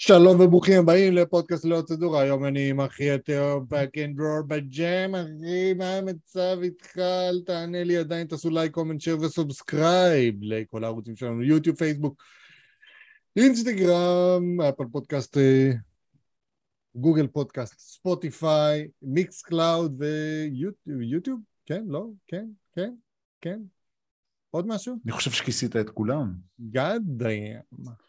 שלום וברוכים הבאים לפודקאסט ללא צנזורה, היום אני עם אחי הטהור fucking דרור בג'ם, אחי, מה המצב איתך? אל תענה לי עדיין, תעשו like, comment, share ו subscribe לכל הערוצים שלנו, יוטיוב, פייסבוק, אינסטגרם, אפל פודקאסט, אה, גוגל פודקאסט, ספוטיפיי, Mixcloud ויוטיוב, כן, לא, כן, כן, כן, עוד משהו? אני חושב שכיסית את כולם. God damn.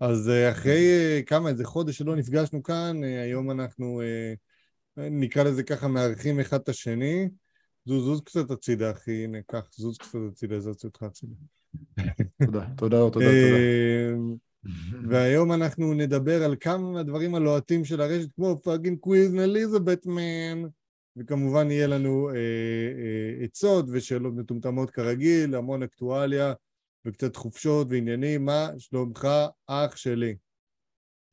אז אה, אחרי אה, כמה, איזה חודש שלא נפגשנו כאן, אה, היום אנחנו נקרא לזה ככה מארחים אחד את השני. זוז, זוז קצת הצידה, אחי, הנה, קח, זוז קצת הצידה, זוז אותך הצידה. תודה, תודה, תודה, תודה. והיום אנחנו נדבר על כמה מהדברים הלוהטים של הרשת, כמו פאגין קוויז אליזבת מן, וכמובן יהיה לנו עצות ושאלות מטומטמות כרגיל, המון אקטואליה. וקצת חופשות ועניינים, מה שלומך אח שלי?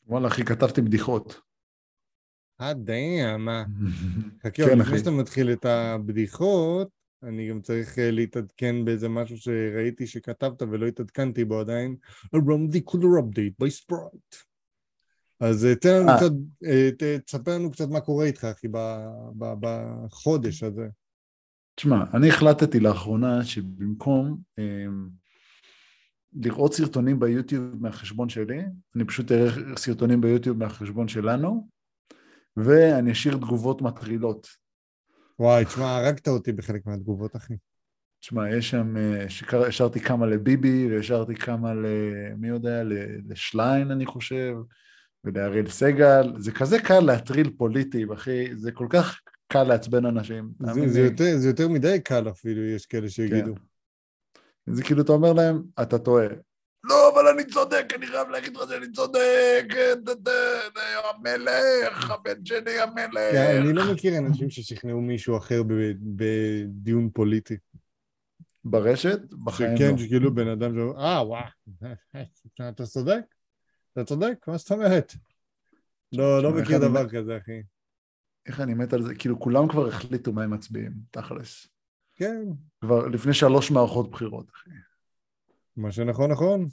וואלה אחי, כתבתי בדיחות. אה damn, מה? חכה, כן, לפני שאתה מתחיל את הבדיחות, אני גם צריך אה, להתעדכן באיזה משהו שראיתי שכתבת ולא התעדכנתי בו עדיין. comedy corner update by Sprite. אז אה, תן לנו אה. קצת, תספר לנו קצת מה קורה איתך, אחי, בחודש הזה. תשמע, אני החלטתי לאחרונה שבמקום לראות סרטונים ביוטיוב מהחשבון שלי, אני פשוט אראה סרטונים ביוטיוב מהחשבון שלנו, ואני אשאיר תגובות מטרילות. וואי, תשמע, הרגת אותי בחלק מהתגובות, אחי. תשמע, יש שם, אה, השארתי כמה לביבי, והשארתי כמה ל... מי יודע, לשליין, אני חושב, ולאריאל סגל. זה כזה קל להטריל פוליטים, אחי, זה כל כך קל לעצבן אנשים. זה, זה, יותר, זה יותר מדי קל אפילו, יש כאלה שיגידו. כן. זה כאילו אתה אומר להם, אתה טועה. לא, אבל אני צודק, אני חייב להגיד לך שאני צודק, המלך, הבן שלי המלך. כן, אני לא מכיר אנשים ששכנעו מישהו אחר בדיון פוליטי. ברשת? בחיים לא. כן, שכאילו בן אדם שאומר, אה, וואו, אתה צודק, אתה צודק, מה זאת אומרת? לא, לא מכיר דבר כזה, אחי. איך אני מת על זה? כאילו, כולם כבר החליטו מה הם מצביעים, תכלס. כן. כבר לפני שלוש מערכות בחירות, אחי. מה שנכון, נכון.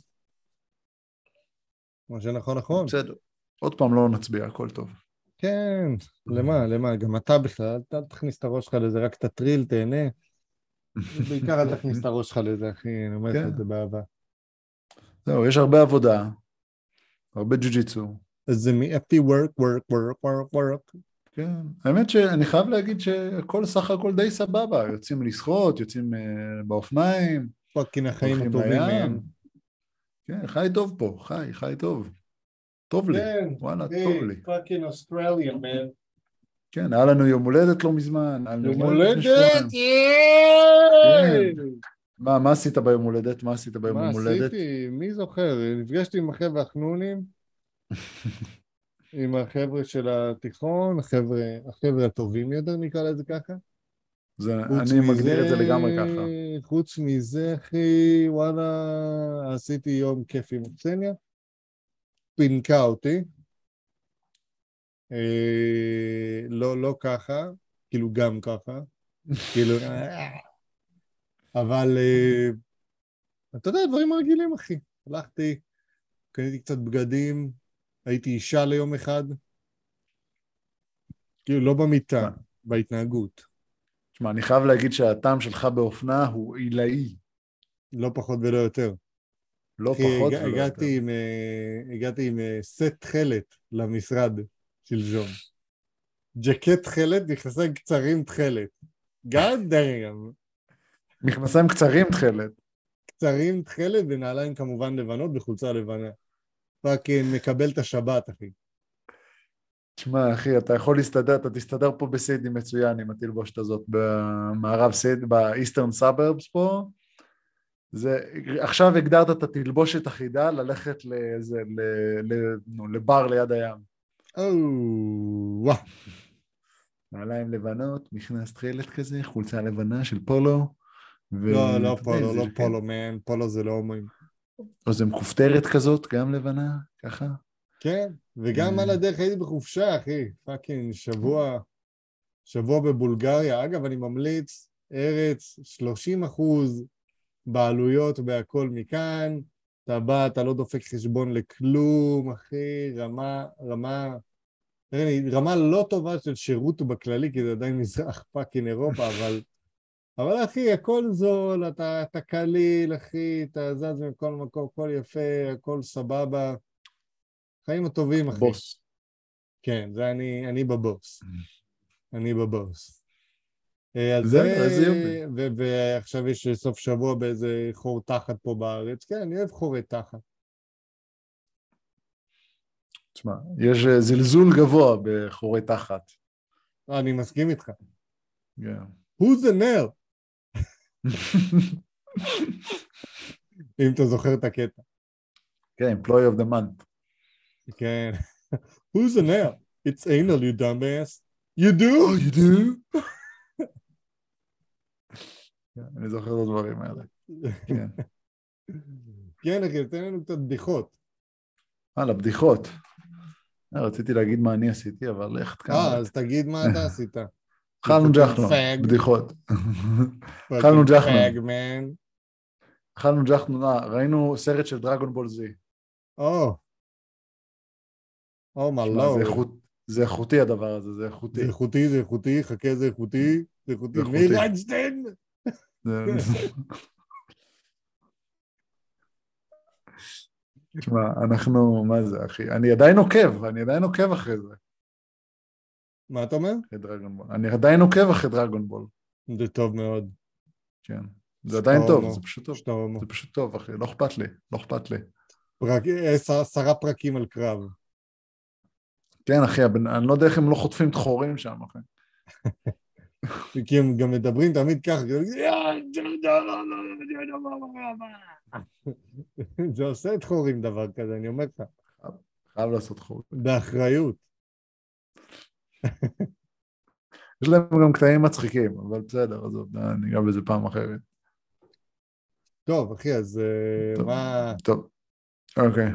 מה שנכון, נכון. בסדר. עוד פעם לא נצביע, הכל טוב. כן, למה, למה? גם אתה בכלל, אל תכניס את הראש שלך לזה, רק תטריל, תהנה. בעיקר אל תכניס את הראש שלך לזה, אחי, אני אומר לך את זה באהבה. זהו, יש הרבה עבודה, הרבה ג'יו-ג'יטסו. זה מ-FT work, work, work, work, work. כן, האמת שאני חייב להגיד שהכל סך הכל די סבבה, יוצאים לשחות, יוצאים uh, באופניים. פאקינג החיים הטובים מהם. כן, חי טוב פה, חי, חי טוב. טוב לי, כן, וואלה, טוב לי. fucking אוסטרליה, man. כן, היה לנו יום הולדת לא מזמן. יום הולדת, יאיי! כן. מה, מה עשית ביום הולדת? מה עשית ביום הולדת? מה עשיתי? מי זוכר? נפגשתי עם החבר'ה החנונים. עם החבר'ה של התיכון, החבר'ה, החבר'ה הטובים יותר נקרא לזה ככה. זה, אני מזה, מגדיר את זה לגמרי ככה. חוץ מזה, אחי, וואלה, עשיתי יום כיף עם קסניה, פינקה אותי. אה, לא, לא ככה, כאילו גם ככה, כאילו, אבל אה, אתה יודע, דברים רגילים, אחי. הלכתי, קניתי קצת בגדים, הייתי אישה ליום אחד, כאילו לא במיטה, בהתנהגות. תשמע, אני חייב להגיד שהטעם שלך באופנה הוא עילאי. לא פחות ולא יותר. לא פחות ולא יותר. עם, הגעתי עם uh, סט תכלת למשרד שלשום. ג'קט תכלת, מכנסיים קצרים תכלת. God damn. מכנסיים קצרים תכלת. קצרים תכלת ונעליים כמובן לבנות בחולצה לבנה. fucking מקבל את השבת, אחי. תשמע, אחי, אתה יכול להסתדר, אתה תסתדר פה בסידני מצוין עם התלבושת הזאת במערב סידני, ב eastern suburbs פה. זה, עכשיו הגדרת את התלבושת האחידה ללכת לאיזה, ל, ל, נו, לבר ליד הים. או. נעליים לבנות, מכנס תכלת כזה, חולצה לבנה של פולו. ו... לא, לא פולו, לא פולו, man, פולו זה להומואים. או זה מכופתרת כזאת, גם לבנה, ככה? כן, וגם על הדרך הייתי בחופשה, אחי, fucking שבוע, שבוע בבולגריה. אגב, אני ממליץ, ארץ, 30 אחוז בעלויות ובהכל מכאן, אתה בא, אתה לא דופק חשבון לכלום, אחי, רמה, רמה, רמה לא טובה של שירות בכללי, כי זה עדיין מזרח fucking אירופה, אבל, אבל אחי, הכל זול, אתה, אתה קליל, אחי, אתה זז מכל מקום, הכל יפה, הכל סבבה. חיים הטובים, אחי. בוס. כן, זה אני, אני בבוס. אני בבוס. אה, אז זה, איזה יופי. ועכשיו יש סוף שבוע באיזה חור תחת פה בארץ. כן, אני אוהב חורי תחת. תשמע, יש אה, זלזול גבוה בחורי תחת. אני מסכים איתך. כן. Who's the nail? אם אתה זוכר את הקטע. כן, employee of the month. כן. Who's the nail? It's anal, you dumbass. You do? Oh, you do? אני זוכר את הדברים האלה. כן. כן, אחי, תן לנו קצת בדיחות. אה, לבדיחות. רציתי להגיד מה אני עשיתי, אבל איך. אה, אז תגיד מה אתה עשית. אכלנו ג'חנו, בדיחות. אכלנו ג'חנו. אכלנו ג'חנו, אה, ראינו סרט של דרגון בול זי. או. או לא. זה איכותי הדבר הזה, זה איכותי. זה איכותי, זה איכותי, חכה זה איכותי, זה איכותי. מי ריינשטיין? תשמע, אנחנו, מה זה אחי, אני עדיין עוקב, אני עדיין עוקב אחרי זה. מה אתה אומר? דרגון בול. אני עדיין עוקב אחרי דרגון בול. זה טוב מאוד. כן. זה עדיין טוב, זה פשוט טוב. זה פשוט טוב, אחי, לא אכפת לי, לא אכפת לי. עשרה פרקים על קרב. כן, אחי, אני לא יודע איך הם לא חוטפים את חורים שם, אחי. כי הם גם מדברים תמיד ככה, זה עושה את חורים דבר כזה, אני אומר לך. חייב לעשות חורים. באחריות. יש להם גם קטעים מצחיקים, אבל בסדר, עזוב, ניגע בזה פעם אחרת. טוב, אחי, אז אה, מה... טוב, אוקיי.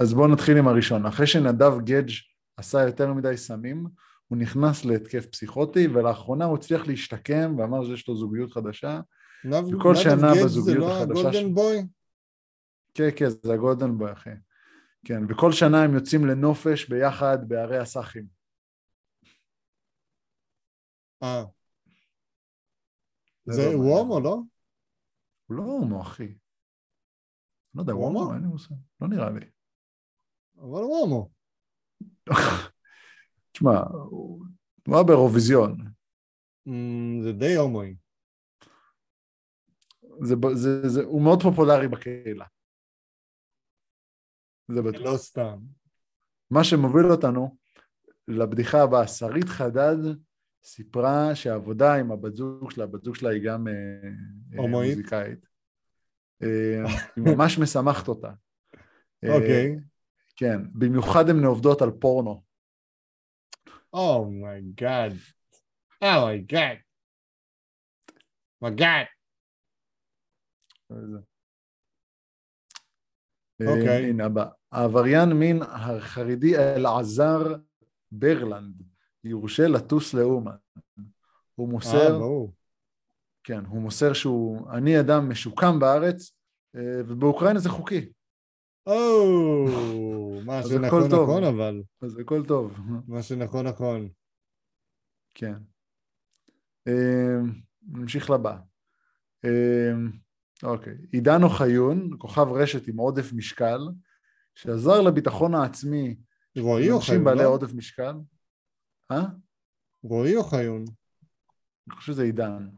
אז בואו נתחיל עם הראשון. אחרי שנדב גדג' עשה יותר מדי סמים, הוא נכנס להתקף פסיכוטי, ולאחרונה הוא הצליח להשתקם ואמר שיש לו זוגיות חדשה. וכל שנה בזוגיות החדשה... זה לא הגולדן בוי? כן, כן, זה הגולדן בוי, אחי. כן, וכל שנה הם יוצאים לנופש ביחד בערי הסאחים. אה. זה לא הוא הומו, לא? הוא לא הומו, אחי. לא יודע, הוא הומו? אין לי מושג. לא נראה לי. אבל הוא הומו. תשמע, הוא היה באירוויזיון. Mm, זה די הומואי. זה, זה, זה, הוא מאוד פופולרי בקהילה. זה בטוח. לא סתם. מה שמוביל אותנו לבדיחה הבאה, שרית חדד סיפרה שהעבודה עם הבת זוג שלה, הבת זוג שלה היא גם אה, אה מוזיקאית. אה, היא ממש משמחת אותה. אוקיי. Okay. כן, במיוחד הן עובדות על פורנו. אומייגאד. אומייגאד. מגאד. אוקיי. הנה הבא. העבריין מין החרדי אלעזר ברלנד יורשה לטוס לאומן. הוא מוסר... אה, ברור. כן, הוא מוסר שהוא... אני אדם משוקם בארץ, אה, ובאוקראינה זה חוקי. או, מה שנכון נכון אבל. אז הכל טוב. מה שנכון נכון. כן. אמ, נמשיך לבא. אמ, אוקיי. עידן אוחיון, כוכב רשת עם עודף משקל, שעזר לביטחון העצמי רועי אוחיון, בעלי לא? עודף משקל. אה? רועי אוחיון. אני חושב שזה עידן.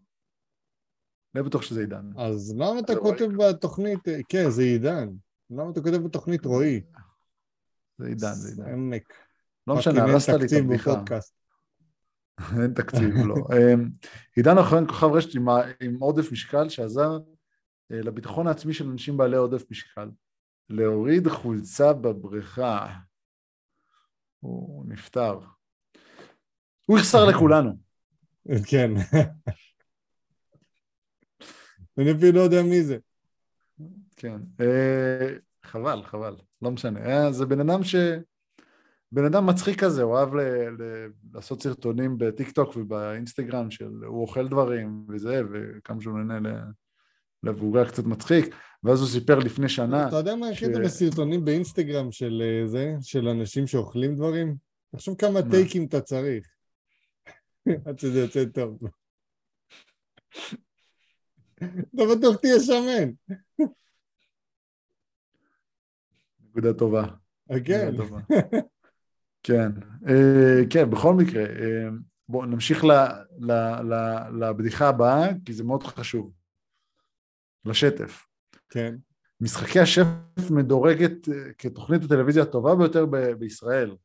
לא בטוח שזה עידן. אז למה אתה כותב בתוכנית, כן, זה עידן. למה אתה כותב בתוכנית רועי? זה עידן, זה עידן. עמק. לא משנה, הרסת לי את הבדיחה. אין תקציב, לא. אמ, עידן אוחיון כוכב רשת עם עודף משקל שעזר אה, לביטחון העצמי של אנשים בעלי עודף משקל. להוריד חולצה בבריכה. הוא נפטר. הוא יחסר לכולנו. כן. אני אפילו לא יודע מי זה. כן. אה, חבל, חבל. לא משנה. אה, זה בן אדם ש... בן אדם מצחיק כזה, הוא אוהב ל... ל... לעשות סרטונים בטיק טוק ובאינסטגרם של הוא אוכל דברים וזה, וכמה שהוא נהנה ל... והוא היה קצת מצחיק, ואז הוא סיפר לפני שנה... אתה יודע מה ש... בסרטונים באינסטגרם של אה, זה, של אנשים שאוכלים דברים? תחשוב כמה טייקים אתה צריך, עד שזה יוצא טוב. אתה בטוח תהיה שמן. נקודה טובה. כן. כן, אה, כן, בכל מקרה, אה, בואו נמשיך לבדיחה הבאה, כי זה מאוד חשוב. לשטף. כן. משחקי השף מדורגת אה, כתוכנית הטלוויזיה הטובה ביותר ב- בישראל,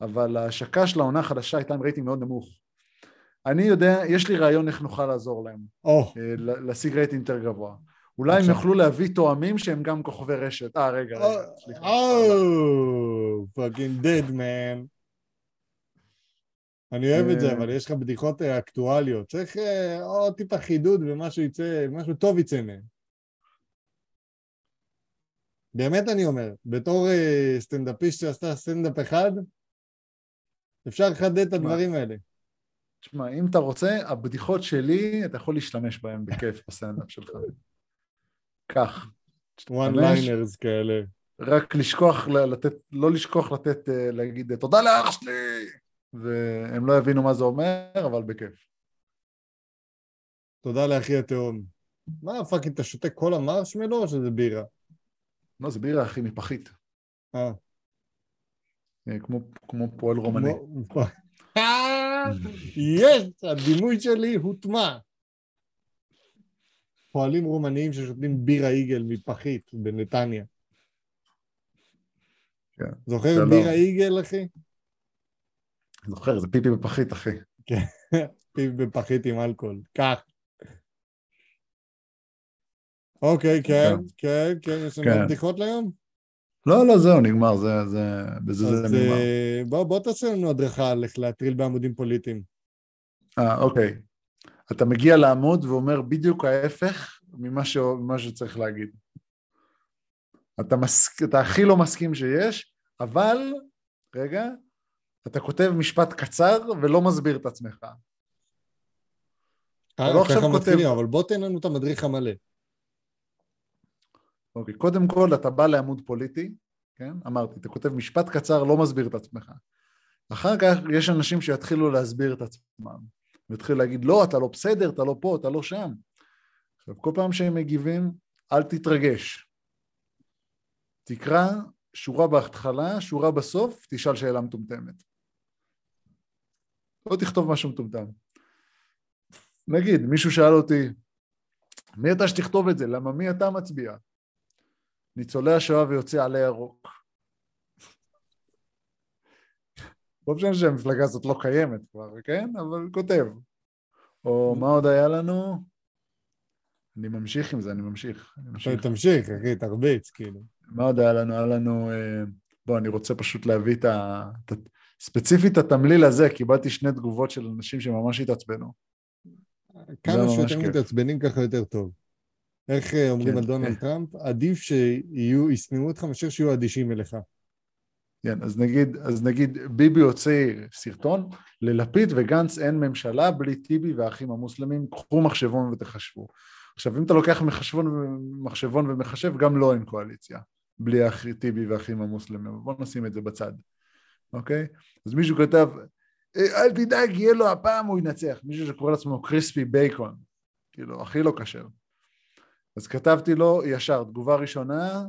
אבל ההשקה של העונה החדשה הייתה עם רייטינג מאוד נמוך. אני יודע, יש לי רעיון איך נוכל לעזור להם. Oh. להשיג רייטינג יותר גבוה. אולי הם יוכלו להביא טועמים שהם גם כוכבי רשת. אה, רגע, רגע, סליחה. או, fucking dead, man. אני אוהב את זה, אה. אבל יש לך בדיחות אה, אקטואליות. צריך אה, עוד טיפה חידוד ומשהו יצא, משהו טוב יצא מהם. באמת אני אומר, בתור סטנדאפיסט שעשה סטנדאפ אחד, אפשר לחדד את הדברים האלה. תשמע, אם אתה רוצה, הבדיחות שלי, אתה יכול להשתמש בהן בכיף בסטנדאפ שלך. כך. one liners כאלה. רק לשכוח, לתת, לא לשכוח לתת, להגיד תודה לאח שלי! והם לא יבינו מה זה אומר, אבל בכיף. תודה לאחי התאום. מה פאקינג, אתה שותה כל המרשמלו או שזה בירה? לא, זה בירה, אחי, מפחית. אה. אה כמו, כמו פועל רומני. יש, הדימוי שלי הוטמע. פועלים רומניים ששותים בירה איגל מפחית בנתניה. כן. זוכר בירה איגל, אחי? זוכר, זה פיפי בפחית, אחי. כן, פיפי בפחית עם אלכוהול. קח. אוקיי, כן, כן, כן, יש לנו כן. בדיחות ליום? לא, לא, זהו, נגמר, זה, זה, בזה זה נגמר. אה, בוא, בוא תעשה לנו הדרכה על איך להטריל בעמודים פוליטיים. אה, אוקיי. אתה מגיע לעמוד ואומר בדיוק ההפך ממה, ש... ממה שצריך להגיד. אתה, מס... אתה הכי לא מסכים שיש, אבל, רגע, אתה כותב משפט קצר ולא מסביר את עצמך. אה, לא ככה מתחילים, אבל בוא תן לנו את המדריך המלא. אוקיי, קודם כל אתה בא לעמוד פוליטי, כן? אמרתי, אתה כותב משפט קצר, לא מסביר את עצמך. אחר כך יש אנשים שיתחילו להסביר את עצמם, ויתחילו להגיד, לא, אתה לא בסדר, אתה לא פה, אתה לא שם. עכשיו, כל פעם שהם מגיבים, אל תתרגש. תקרא שורה בהתחלה, שורה בסוף, תשאל שאלה מטומטמת. לא תכתוב משהו מטומטם. נגיד, מישהו שאל אותי, מי אתה שתכתוב את זה? למה מי אתה מצביע? ניצולי השואה ויוצאי עלי ירוק. לא משנה שהמפלגה הזאת לא קיימת כבר, כן? אבל כותב. או מה עוד היה לנו? אני ממשיך עם זה, אני ממשיך. אני ממשיך. תמשיך, אחי, תרביץ, כאילו. מה עוד היה לנו? היה לנו... אה, בוא, אני רוצה פשוט להביא את ה... ספציפית התמליל הזה, קיבלתי שני תגובות של אנשים שממש התעצבנו. כמה שיותר מתעצבנים ככה יותר טוב. איך אה, אומרים כן, על דונלד כן. טראמפ? עדיף שיהיו, ישנאו אותך מאשר שיהיו אדישים אליך. כן, אז נגיד, אז נגיד ביבי הוציא סרטון, ללפיד וגנץ אין ממשלה בלי טיבי והאחים המוסלמים, קחו מחשבון ותחשבו. עכשיו, אם אתה לוקח מחשבון, מחשבון ומחשב, גם לא אין קואליציה, בלי טיבי והאחים המוסלמים. בואו נשים את זה בצד. אוקיי? אז מישהו כתב, אה, אל תדאג, יהיה לו הפעם, הוא ינצח. מישהו שקורא לעצמו קריספי בייקון, כאילו, הכי לא כשר. אז כתבתי לו ישר, תגובה ראשונה,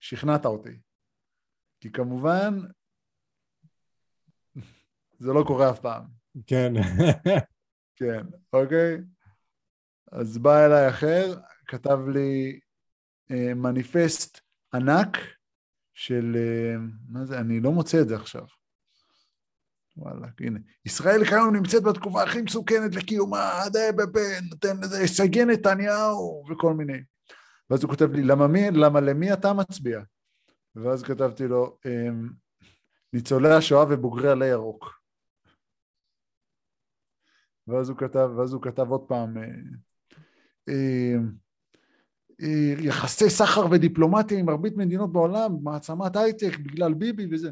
שכנעת אותי. כי כמובן, זה לא קורה אף פעם. כן. כן, אוקיי? אז בא אליי אחר, כתב לי אה, מניפסט ענק של, אה, מה זה, אני לא מוצא את זה עכשיו. וואלה, הנה. ישראל כיום נמצאת בתקופה הכי מסוכנת לקיומה, נותן לזה, סגי נתניהו וכל מיני. ואז הוא כותב לי, למה מי, למה למי אתה מצביע? ואז כתבתי לו, אמ, ניצולי השואה ובוגרי עלי ירוק. ואז הוא כתב, ואז הוא כתב עוד פעם, אה, אמ, אה, יחסי סחר ודיפלומטיה עם מרבית מדינות בעולם, מעצמת הייטק בגלל ביבי וזה.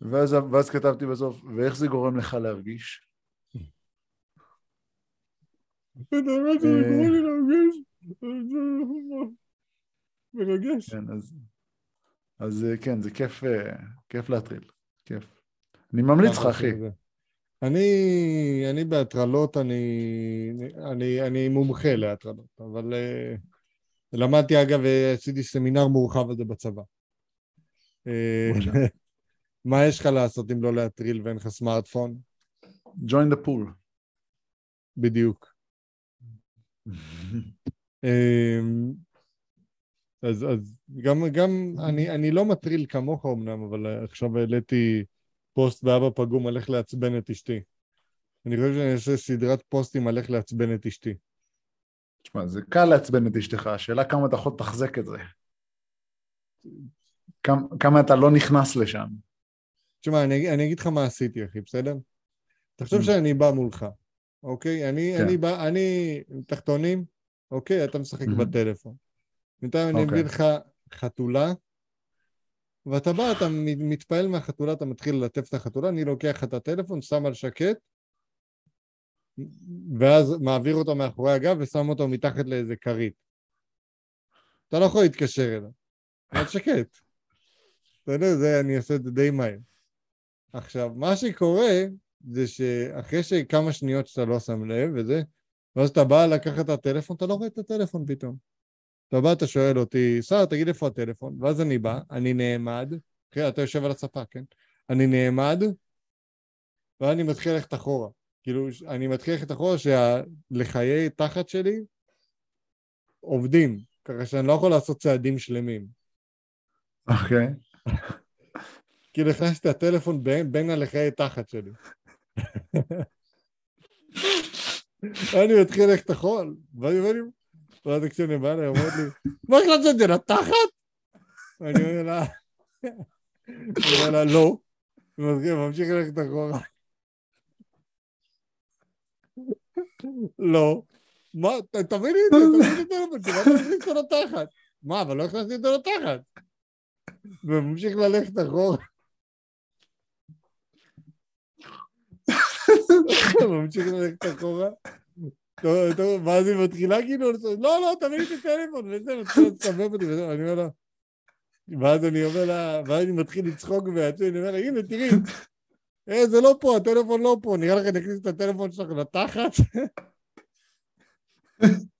ואז, ואז כתבתי בסוף, ואיך זה גורם לך להרגיש? להרגיש מרגש. כן, אז, אז אה, כן, זה כיף, אה, כיף להטריל, כיף. אני ממליץ לך, אחי. אני, אני בהטרלות, אני, אני, אני מומחה להטרלות, אבל uh, למדתי אגב, עשיתי סמינר מורחב על זה בצבא. מה יש לך לעשות אם לא להטריל ואין לך סמארטפון? join the pool. בדיוק. אמ, אז, אז גם, גם אני, אני לא מטריל כמוך אמנם, אבל עכשיו העליתי פוסט באבא פגום על איך לעצבן את אשתי. אני חושב שאני אעשה סדרת פוסטים על איך לעצבן את אשתי. תשמע, זה קל לעצבן את אשתך, השאלה כמה אתה יכול לתחזק את זה. כמה, כמה אתה לא נכנס לשם. תשמע, אני, אני אגיד לך מה עשיתי, אחי, בסדר? תחשוב mm. שאני בא מולך, אוקיי? אני, כן. אני בא, אני תחתונים, אוקיי? אתה משחק mm-hmm. בטלפון. בינתיים אני מביא אוקיי. לך חתולה, ואתה בא, אתה מתפעל מהחתולה, אתה מתחיל ללטף את החתולה, אני לוקח את הטלפון, שם על שקט, ואז מעביר אותו מאחורי הגב ושם אותו מתחת לאיזה כרית. אתה לא יכול להתקשר אליו, אבל שקט. אתה יודע, זה, אני אעשה את זה די מהר. עכשיו, מה שקורה זה שאחרי שכמה שניות שאתה לא שם לב וזה, ואז אתה בא לקחת את הטלפון, אתה לא רואה את הטלפון פתאום. אתה בא, אתה שואל אותי, שר, תגיד איפה הטלפון, ואז אני בא, אני נעמד, אחרי, אתה יושב על הספה, כן? אני נעמד, ואני מתחיל ללכת אחורה. כאילו, אני מתחיל ללכת אחורה שלחיי תחת שלי עובדים, ככה שאני לא יכול לעשות צעדים שלמים. אוקיי. כאילו הכנסתי את הטלפון בין, בין הלחיי תחת שלי. אני מתחיל ללכת אחורה, ואני אומר לי, ואז כשאני בא אליי, אומרת לי, מה החלטת את זה לתחת? אני אומר לה, אני אומר לה, לא. ומתחיל, ממשיך ללכת אחורה. לא. מה, תביא לי את זה, תביא לי את זה, תראה מה הכניס אותו לתחת. מה, אבל לא הכנסתי אותו לתחת. וממשיך ללכת אחורה. ממשיך ללכת אחורה. ואז היא מתחילה כאילו, לא, לא, תביא לי את הטלפון, וזה, מתחילה לסבב אותי, וזהו, אני אומר לה, ואז אני אומר לה, ואז אני מתחיל לצחוק בעצמי, אני אומר לה, הנה, תראי, אה, זה לא פה, הטלפון לא פה, נראה לך נכניס את הטלפון שלך לתחת?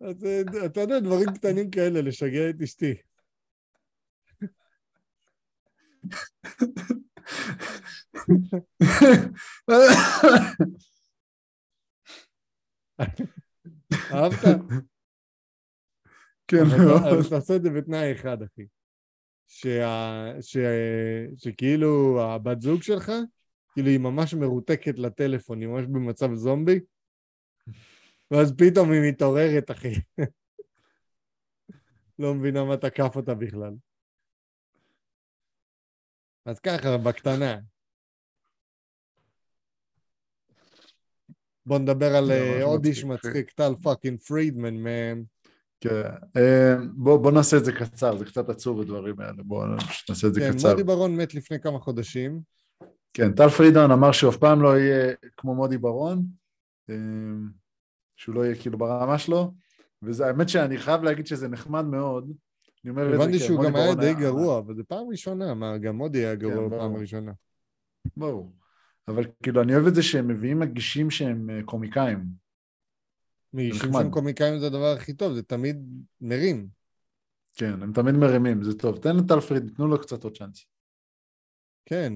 אז אה, אתה יודע, דברים קטנים כאלה, לשגע את אשתי. אהבת? כן, מאוד. אז תעשה את זה בתנאי אחד, אחי. שכאילו הבת זוג שלך, כאילו היא ממש מרותקת לטלפון, היא ממש במצב זומבי, ואז פתאום היא מתעוררת, אחי. לא מבינה מה תקף אותה בכלל. אז ככה, בקטנה. בוא נדבר על אה, עוד איש מצחיק, טל fucking פרידמן, man. כן, אה, בוא, נעשה את זה קצר, זה קצת עצוב הדברים האלה, בוא נעשה את זה כן, קצר. מודי ברון מת לפני כמה חודשים. כן, טל פרידמן אמר שהוא אף פעם לא יהיה כמו מודי ברון, אה, שהוא לא יהיה כאילו ברמה שלו, וזה האמת שאני חייב להגיד שזה נחמד מאוד. אני אומר את זה, הבנתי שהוא גם היה די גרוע, אבל זה פעם ראשונה, מה, גם מודי היה גרוע כן, פעם ראשונה. ברור. אבל כאילו, אני אוהב את זה שהם מביאים מגישים שהם אה, קומיקאים. מגישים שהם קומיקאים זה הדבר הכי טוב, זה תמיד מרים. כן, הם תמיד מרימים, זה טוב. תן לטל פריד, תנו לו קצת עוד צ'אנס. כן,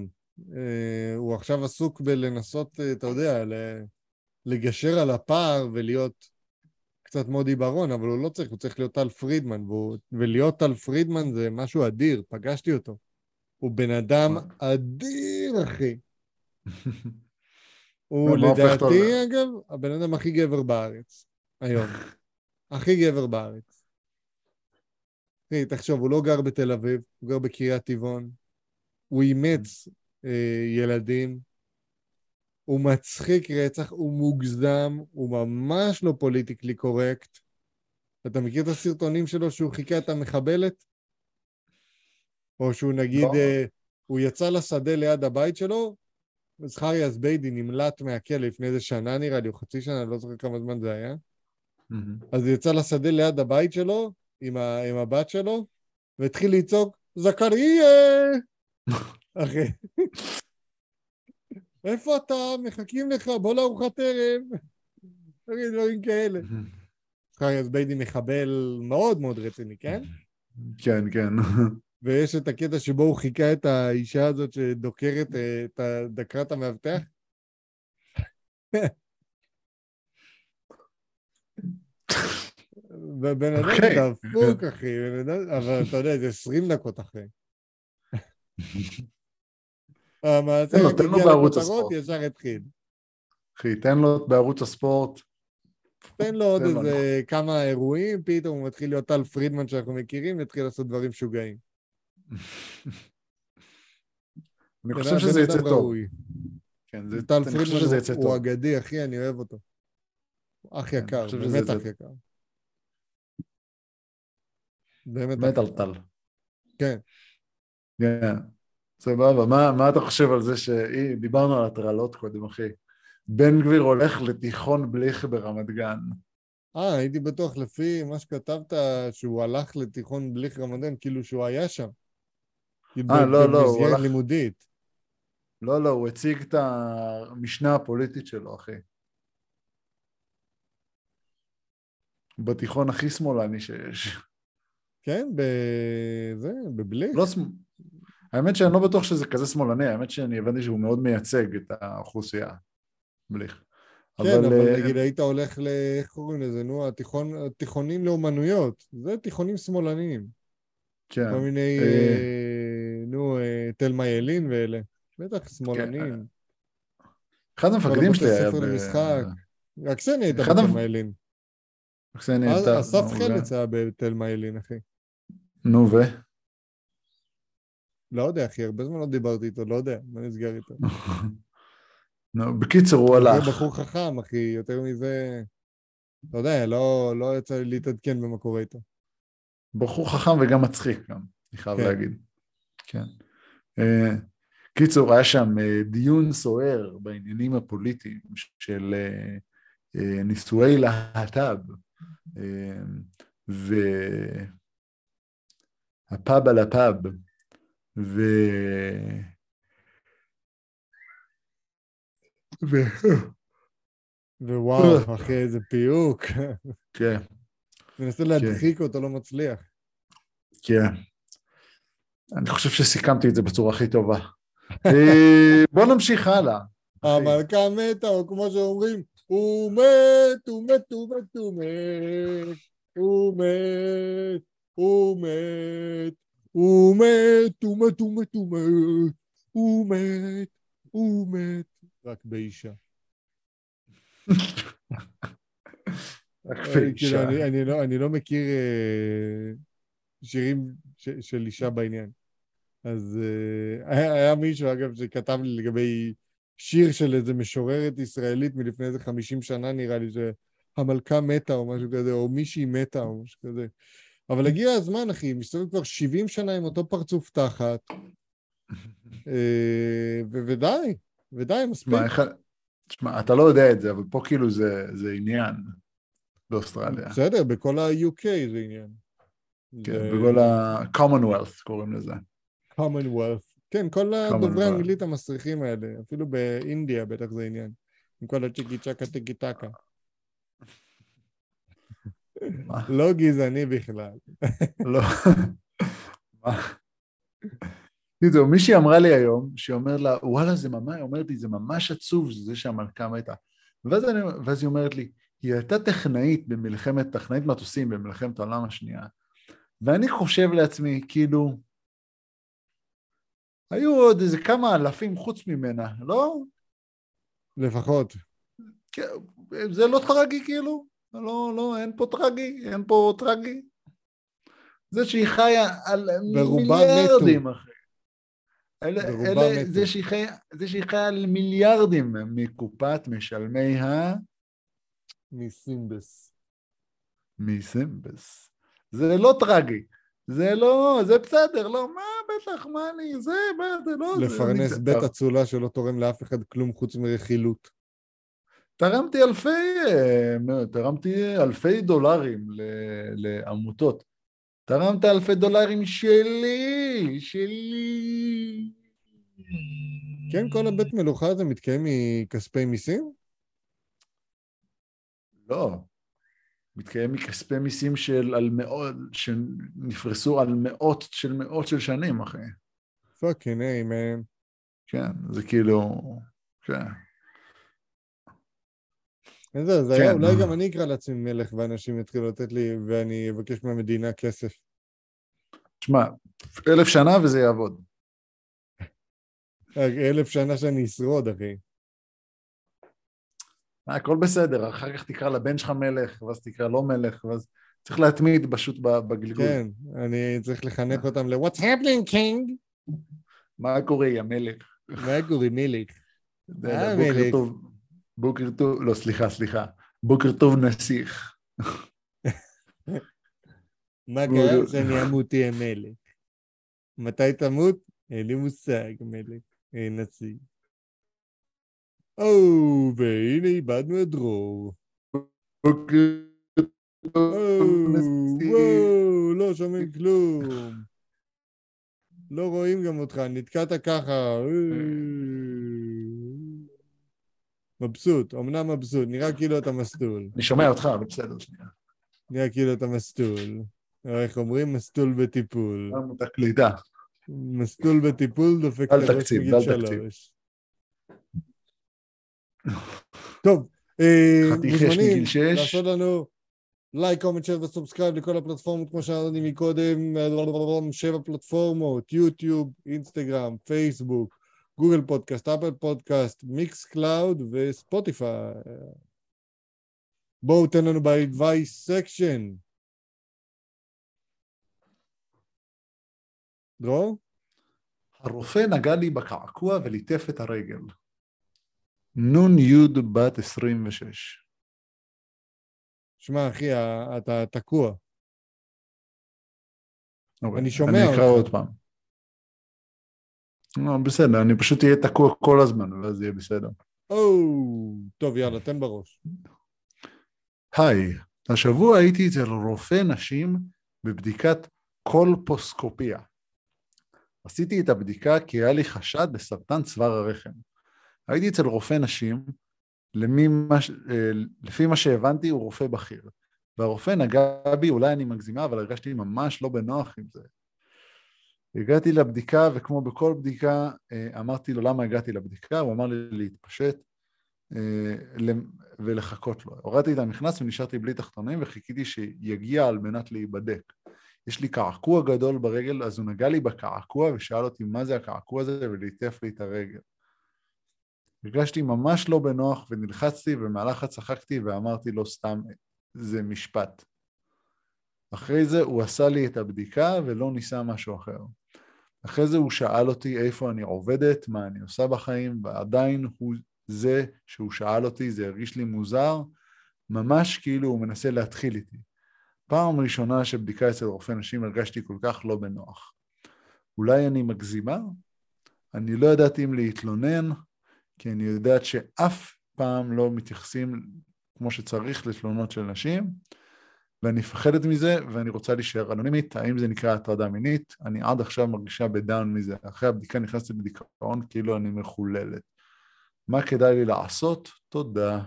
אה, הוא עכשיו עסוק בלנסות, אה, אתה יודע, לגשר על הפער ולהיות קצת מודי ברון, אבל הוא לא צריך, הוא צריך להיות טל פרידמן, והוא, ולהיות טל פרידמן זה משהו אדיר, פגשתי אותו. הוא בן אדם אדיר, אחי. הוא לדעתי, אגב, הבן אדם הכי גבר בארץ, היום. הכי גבר בארץ. אחי, תחשוב, הוא לא גר בתל אביב, הוא גר בקריית טבעון, הוא אימץ אה, ילדים, הוא מצחיק רצח, הוא מוגזם, הוא ממש לא פוליטיקלי קורקט. אתה מכיר את הסרטונים שלו שהוא חיכה את המחבלת? או שהוא נגיד, לא. uh, הוא יצא לשדה ליד הבית שלו, זכריה זביידי נמלט מהכלא לפני איזה שנה נראה לי, או חצי שנה, לא זוכר כמה זמן זה היה. אז הוא יצא לשדה ליד הבית שלו, עם, ה, עם הבת שלו, והתחיל לצעוק, זכריה! אחי. איפה אתה? מחכים לך, בוא לארוחת ערב. דברים כאלה. זכריה זביידי מחבל מאוד מאוד רציני, כן? כן, כן. ויש את הקטע שבו הוא חיכה את האישה הזאת שדוקרת אה, את דקרת המאבטח. ובן אדם אוקיי. דפוק, אחי, אבל אתה יודע, זה עשרים דקות אחרי. המעשה הגיע לכותרות, ישר התחיל. אחי, תן לו בערוץ הספורט. תן לו עוד איזה כמה אירועים, פתאום הוא מתחיל להיות טל פרידמן שאנחנו מכירים, יתחיל לעשות דברים משוגעים. אני חושב שזה יצא טוב. כן, זה, טל פרידמן הוא אגדי, אחי, אני אוהב אותו. אח כן, יקר, באמת אח יקר. באמת מת על טל. כן. כן, סבבה. מה, מה אתה חושב על זה שדיברנו על הטרלות קודם, אחי? בן גביר הולך לתיכון בליך ברמת גן. אה, הייתי בטוח לפי מה שכתבת, שהוא הלך לתיכון בליך רמת גן, כאילו שהוא היה שם. אה, לא, לא, הוא הלך... לימודית. לא, לא, הוא הציג את המשנה הפוליטית שלו, אחי. בתיכון הכי שמאלני שיש. כן, בזה, בבליך. לא שמאל. האמת שאני לא בטוח שזה כזה שמאלני, האמת שאני הבנתי שהוא מאוד מייצג את האוכלוסייה, בליך. כן, אבל, אבל uh... נגיד היית הולך ל... איך קוראים לזה? נו, התיכון, התיכונים לאומנויות. זה תיכונים שמאלניים. כן. כל מיני, אה, אה, תלמה ילין ואלה. בטח שמאלנים. כן. אחד המפקדים שלי היה... ב... למשחק. רק קסניה הייתה בתלמה ילין. קסניה הייתה... אסף חלץ היה בתלמה ילין, אחי. נו, ו? לא יודע, אחי, הרבה זמן לא דיברתי איתו, לא יודע, מה נסגר איתו? נו, בקיצור, הוא הלך. הוא בחור חכם, אחי, יותר מזה... אתה יודע, לא, לא יצא לי להתעדכן במה קורה איתו. בחור חכם וגם מצחיק גם, אני חייב כן. להגיד. כן. Uh, קיצור, היה שם uh, דיון סוער בעניינים הפוליטיים של uh, נישואי להט"ב, והפאב על הפאב, ו... ו... ווואו, אחי, איזה פיוק. כן. מנסה להדחיק אותו, לא מצליח. כן. אני חושב שסיכמתי את זה בצורה הכי טובה. אה, בוא נמשיך הלאה. המלכה מתה, או כמו שאומרים, הוא מת, הוא מת, הוא מת, הוא מת, הוא מת, הוא מת, הוא מת, הוא מת, הוא מת, הוא מת, הוא מת, הוא מת, רק באישה. רק אה, באישה. כאילו, לא, אני לא מכיר אה, שירים של אישה בעניין. אז היה, היה מישהו, אגב, שכתב לי לגבי שיר של איזה משוררת ישראלית מלפני איזה חמישים שנה, נראה לי, שהמלכה מתה או משהו כזה, או מישהי מתה או משהו כזה. אבל הגיע הזמן, אחי, מסתובב כבר 70 שנה עם אותו פרצוף תחת, אה, ודי, ודי, מספיק. תשמע, אתה לא יודע את זה, אבל פה כאילו זה, זה עניין באוסטרליה. בסדר, בכל ה-UK זה עניין. כן. בכל ה-commonwealth קוראים לזה. commonwealth. כן, כל הדוברי האנגלית המסריחים האלה, אפילו באינדיה בטח זה עניין. עם כל הצ'יקי צ'קה טיקי טקה. לא גזעני בכלל. לא. בקיצור, מישהי אמרה לי היום, שהיא אומרת לה, וואלה, זה ממש, היא אומרת לי, זה ממש עצוב זה שהמלכה מתה. ואז, אני, ואז היא אומרת לי, היא הייתה טכנאית במלחמת, טכנאית מטוסים במלחמת העולם השנייה. ואני חושב לעצמי, כאילו, היו עוד איזה כמה אלפים חוץ ממנה, לא? לפחות. כן, זה לא טרגי כאילו? לא, לא, אין פה טרגי, אין פה טרגי. זה שהיא חיה על מיליארדים, אחי. אלה, אלה, זה, שהיא חיה, זה שהיא חיה על מיליארדים מקופת משלמי ה... מסימבס. מסימבס. זה לא טרגי. זה לא, זה בסדר, לא, מה, בטח, מה אני, זה, מה, זה לא... לפרנס זה, בית אצולה שלא תורם לאף אחד כלום חוץ מרכילות. תרמתי אלפי, אה, תרמתי אלפי דולרים לעמותות. תרמת אלפי דולרים שלי, שלי. כן, כל הבית מלוכה הזה מתקיים מכספי מיסים? לא. מתקיים מכספי מיסים של על מאות, שנפרסו על מאות של מאות של שנים, אחי. פאקינג היי, מן. כן, זה כאילו... כן. איזה הזיה, כן. אולי גם אני אקרא לעצמי מלך ואנשים יתחילו לתת לי ואני אבקש מהמדינה כסף. שמע, אלף שנה וזה יעבוד. אלף שנה שאני אשרוד, אחי. הכל בסדר, אחר כך תקרא לבן שלך מלך, ואז תקרא לא מלך, ואז צריך להתמיד פשוט בגלגול. כן, אני צריך לחנך אותם ל-What's happening, king? מה קורה, יא מלך? מה קורה, מלך? מה מלך? בוקר טוב, לא, סליחה, סליחה. בוקר טוב, נסיך. מה קרה שאני אמות תהיה מלך? מתי תמות? אין לי מושג, מלך. נציג. או, והנה איבדנו את דרור. וואו, לא שומעים כלום. לא רואים גם אותך, נתקעת ככה. מבסוט, אמנם מבסוט, נראה כאילו אתה מסטול. אני שומע אותך, אבל בסדר, שנייה. נראה כאילו אתה מסטול. איך אומרים? מסטול בטיפול. תקליטה. מסטול בטיפול דופק את הראש מגיל שלוש. טוב, אה, מוזמנים לעשות לנו like, comment, share ו subscribe לכל הפלטפורמות כמו שאמרתי מקודם, שבע פלטפורמות, יוטיוב, אינסטגרם, פייסבוק, Google Podcast, Apple Podcast, Mixcloud וספוטיפיי. בואו תן לנו ב-advice section. דרור? הרופא נגע לי בקעקוע וליטף את הרגל. יוד בת 26. שמע, אחי, אתה תקוע. אוקיי, אני שומע. אני אקרא עוד פעם. לא, בסדר, אני פשוט אהיה תקוע כל הזמן, ואז יהיה בסדר. או, טוב, יאללה, תן בראש. היי, השבוע הייתי אצל רופא נשים בבדיקת קולפוסקופיה. עשיתי את הבדיקה כי היה לי חשד לסרטן צוואר הרחם. הייתי אצל רופא נשים, מה, אה, לפי מה שהבנתי הוא רופא בכיר. והרופא נגע בי, אולי אני מגזימה, אבל הרגשתי ממש לא בנוח עם זה. הגעתי לבדיקה, וכמו בכל בדיקה, אה, אמרתי לו למה הגעתי לבדיקה, הוא אמר לי להתפשט אה, ולחכות לו. הורדתי את המכנס ונשארתי בלי תחתונים וחיכיתי שיגיע על מנת להיבדק. יש לי קעקוע גדול ברגל, אז הוא נגע לי בקעקוע ושאל אותי מה זה הקעקוע הזה וליטף לי את הרגל. הרגשתי ממש לא בנוח ונלחצתי ובמהלך צחקתי ואמרתי לו סתם, זה משפט. אחרי זה הוא עשה לי את הבדיקה ולא ניסה משהו אחר. אחרי זה הוא שאל אותי איפה אני עובדת, מה אני עושה בחיים, ועדיין הוא זה שהוא שאל אותי, זה הרגיש לי מוזר, ממש כאילו הוא מנסה להתחיל איתי. פעם ראשונה שבדיקה אצל רופא נשים הרגשתי כל כך לא בנוח. אולי אני מגזימה? אני לא ידעתי אם להתלונן, כי אני יודעת שאף פעם לא מתייחסים כמו שצריך לתלונות של נשים, ואני מפחדת מזה ואני רוצה להישאר אנונימית. האם זה נקרא הטרדה מינית? אני עד עכשיו מרגישה בדאון מזה. אחרי הבדיקה נכנסתי לדיכאון כאילו אני מחוללת. מה כדאי לי לעשות? תודה.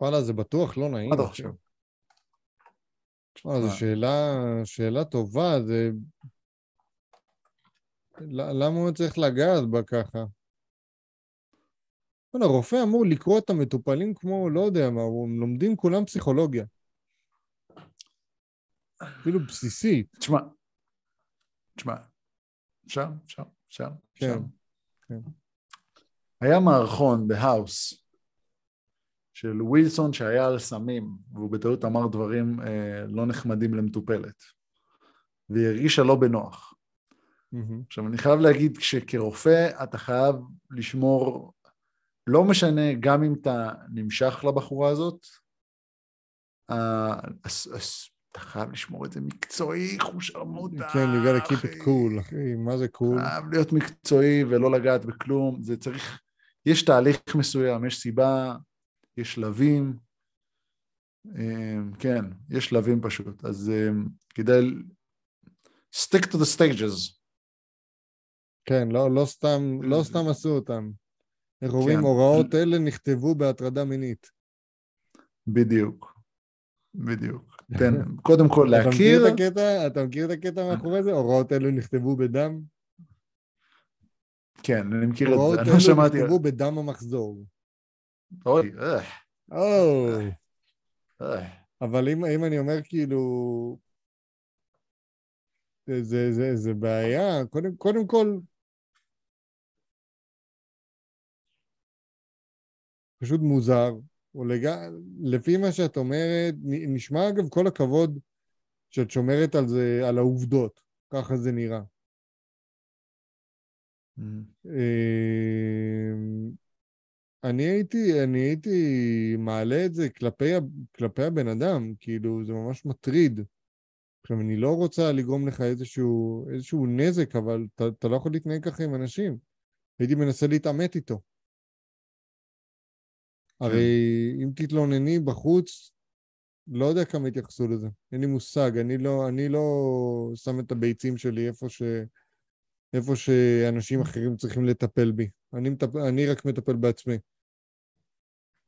וואלה, זה בטוח לא נעים. עד עכשיו. זו שאלה, שאלה טובה, זה... למה הוא צריך לגעת בה ככה? הרופא אמור לקרוא את המטופלים כמו, לא יודע מה, הם לומדים כולם פסיכולוגיה. אפילו בסיסית. תשמע, תשמע, אפשר, אפשר, אפשר, כן, כן. היה מערכון בהאוס של ווילסון שהיה על סמים, והוא בטעות אמר דברים אה, לא נחמדים למטופלת, והיא הרגישה לא בנוח. Mm-hmm. עכשיו, אני חייב להגיד שכרופא אתה חייב לשמור לא משנה, גם אם אתה נמשך לבחורה הזאת, אתה חייב לשמור את זה מקצועי, חוש עמודה. כן, you gotta keep it cool, אחי, מה זה cool? חייב להיות מקצועי ולא לגעת בכלום, זה צריך, יש תהליך מסוים, יש סיבה, יש שלבים, אמ, כן, יש שלבים פשוט, אז אמ, כדאי stick to the stages. כן, לא, לא, סתם, לא סתם עשו אותם. איך אומרים, כן. הוראות אלה נכתבו בהטרדה מינית. בדיוק, בדיוק. תן, קודם כל להכיר... אתה מכיר את הקטע? אתה מכיר את הקטע מאחורי זה? הוראות אלו נכתבו בדם? כן, אני מכיר את זה, אני לא שמעתי. הוראות אלו נכתבו בדם המחזור. אוי, אוי. אבל אם, אם אני אומר כאילו... זה, זה, זה, זה בעיה, קודם, קודם כל... פשוט מוזר. לג... לפי מה שאת אומרת, נשמע אגב כל הכבוד שאת שומרת על זה, על העובדות, ככה זה נראה. Mm-hmm. אני הייתי, אני הייתי מעלה את זה כלפי, כלפי הבן אדם, כאילו זה ממש מטריד. עכשיו, אני לא רוצה לגרום לך איזשהו, איזשהו נזק, אבל אתה, אתה לא יכול להתנהג ככה עם אנשים. הייתי מנסה להתעמת איתו. כן. הרי אם תתלונני בחוץ, לא יודע כמה יתייחסו לזה. אין לי מושג, אני לא, אני לא שם את הביצים שלי איפה, ש, איפה שאנשים אחרים צריכים לטפל בי. אני, מטפ, אני רק מטפל בעצמי.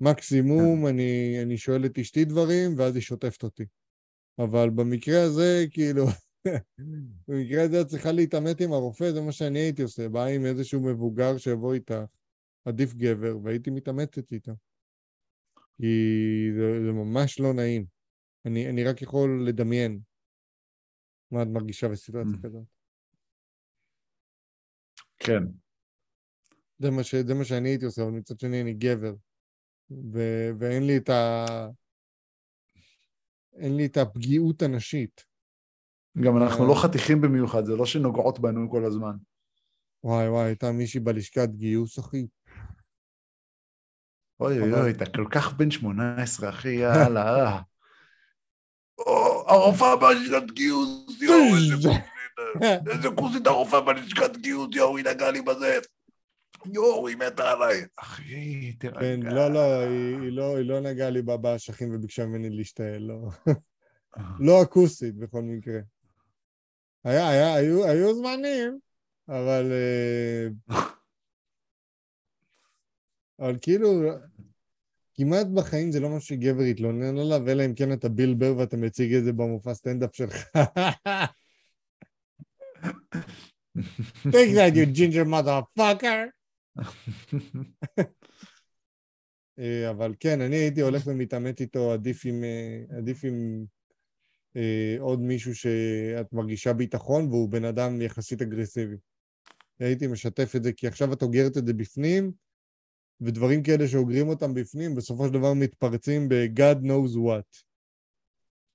מקסימום כן. אני, אני שואל את אשתי דברים, ואז היא שוטפת אותי. אבל במקרה הזה, כאילו, במקרה הזה את צריכה להתעמת עם הרופא, זה מה שאני הייתי עושה. באה עם איזשהו מבוגר שיבוא איתך, עדיף גבר, והייתי מתעמתת איתה. כי זה, זה ממש לא נעים. אני, אני רק יכול לדמיין מה את מרגישה בסיטואציה mm. כזאת. כן. זה מה, ש, זה מה שאני הייתי עושה, אבל מצד שני אני גבר. ו, ואין לי את ה... אין לי את הפגיעות הנשית. גם אנחנו לא חתיכים במיוחד, זה לא שנוגעות בנו כל הזמן. וואי וואי, הייתה מישהי בלשכת גיוס, אחי. אוי אוי אוי, אתה כל כך בן 18, אחי, יאללה. אה. הרופאה בלשכת גיוס, יואו, איזה כוסית הרופאה בלשכת גיוס, יואו, היא נגעה לי בזה. יואו, היא מתה עליי. אחי, תירגע. כן, לא, לא, היא לא, לא נגעה לי באשכים וביקשה ממני להשתעל, לא. לא אקוסית בכל מקרה. היה, היה, היו, היו זמנים, אבל... אה, אבל כאילו, כמעט בחיים זה לא משהו שגבר יתלונן עליו, אלא אם כן אתה ביל בר ואתה מציג את זה במופע סטנדאפ שלך. Take that, you ginger motherfucker. אה, אבל כן, אני הייתי הולך ומתעמת איתו, עדיף עם, אה, עדיף עם אה, עוד מישהו שאת מרגישה ביטחון והוא בן אדם יחסית אגרסיבי. הייתי משתף את זה, כי עכשיו את אוגרת את זה בפנים, ודברים כאלה שאוגרים אותם בפנים, בסופו של דבר מתפרצים ב-God knows what.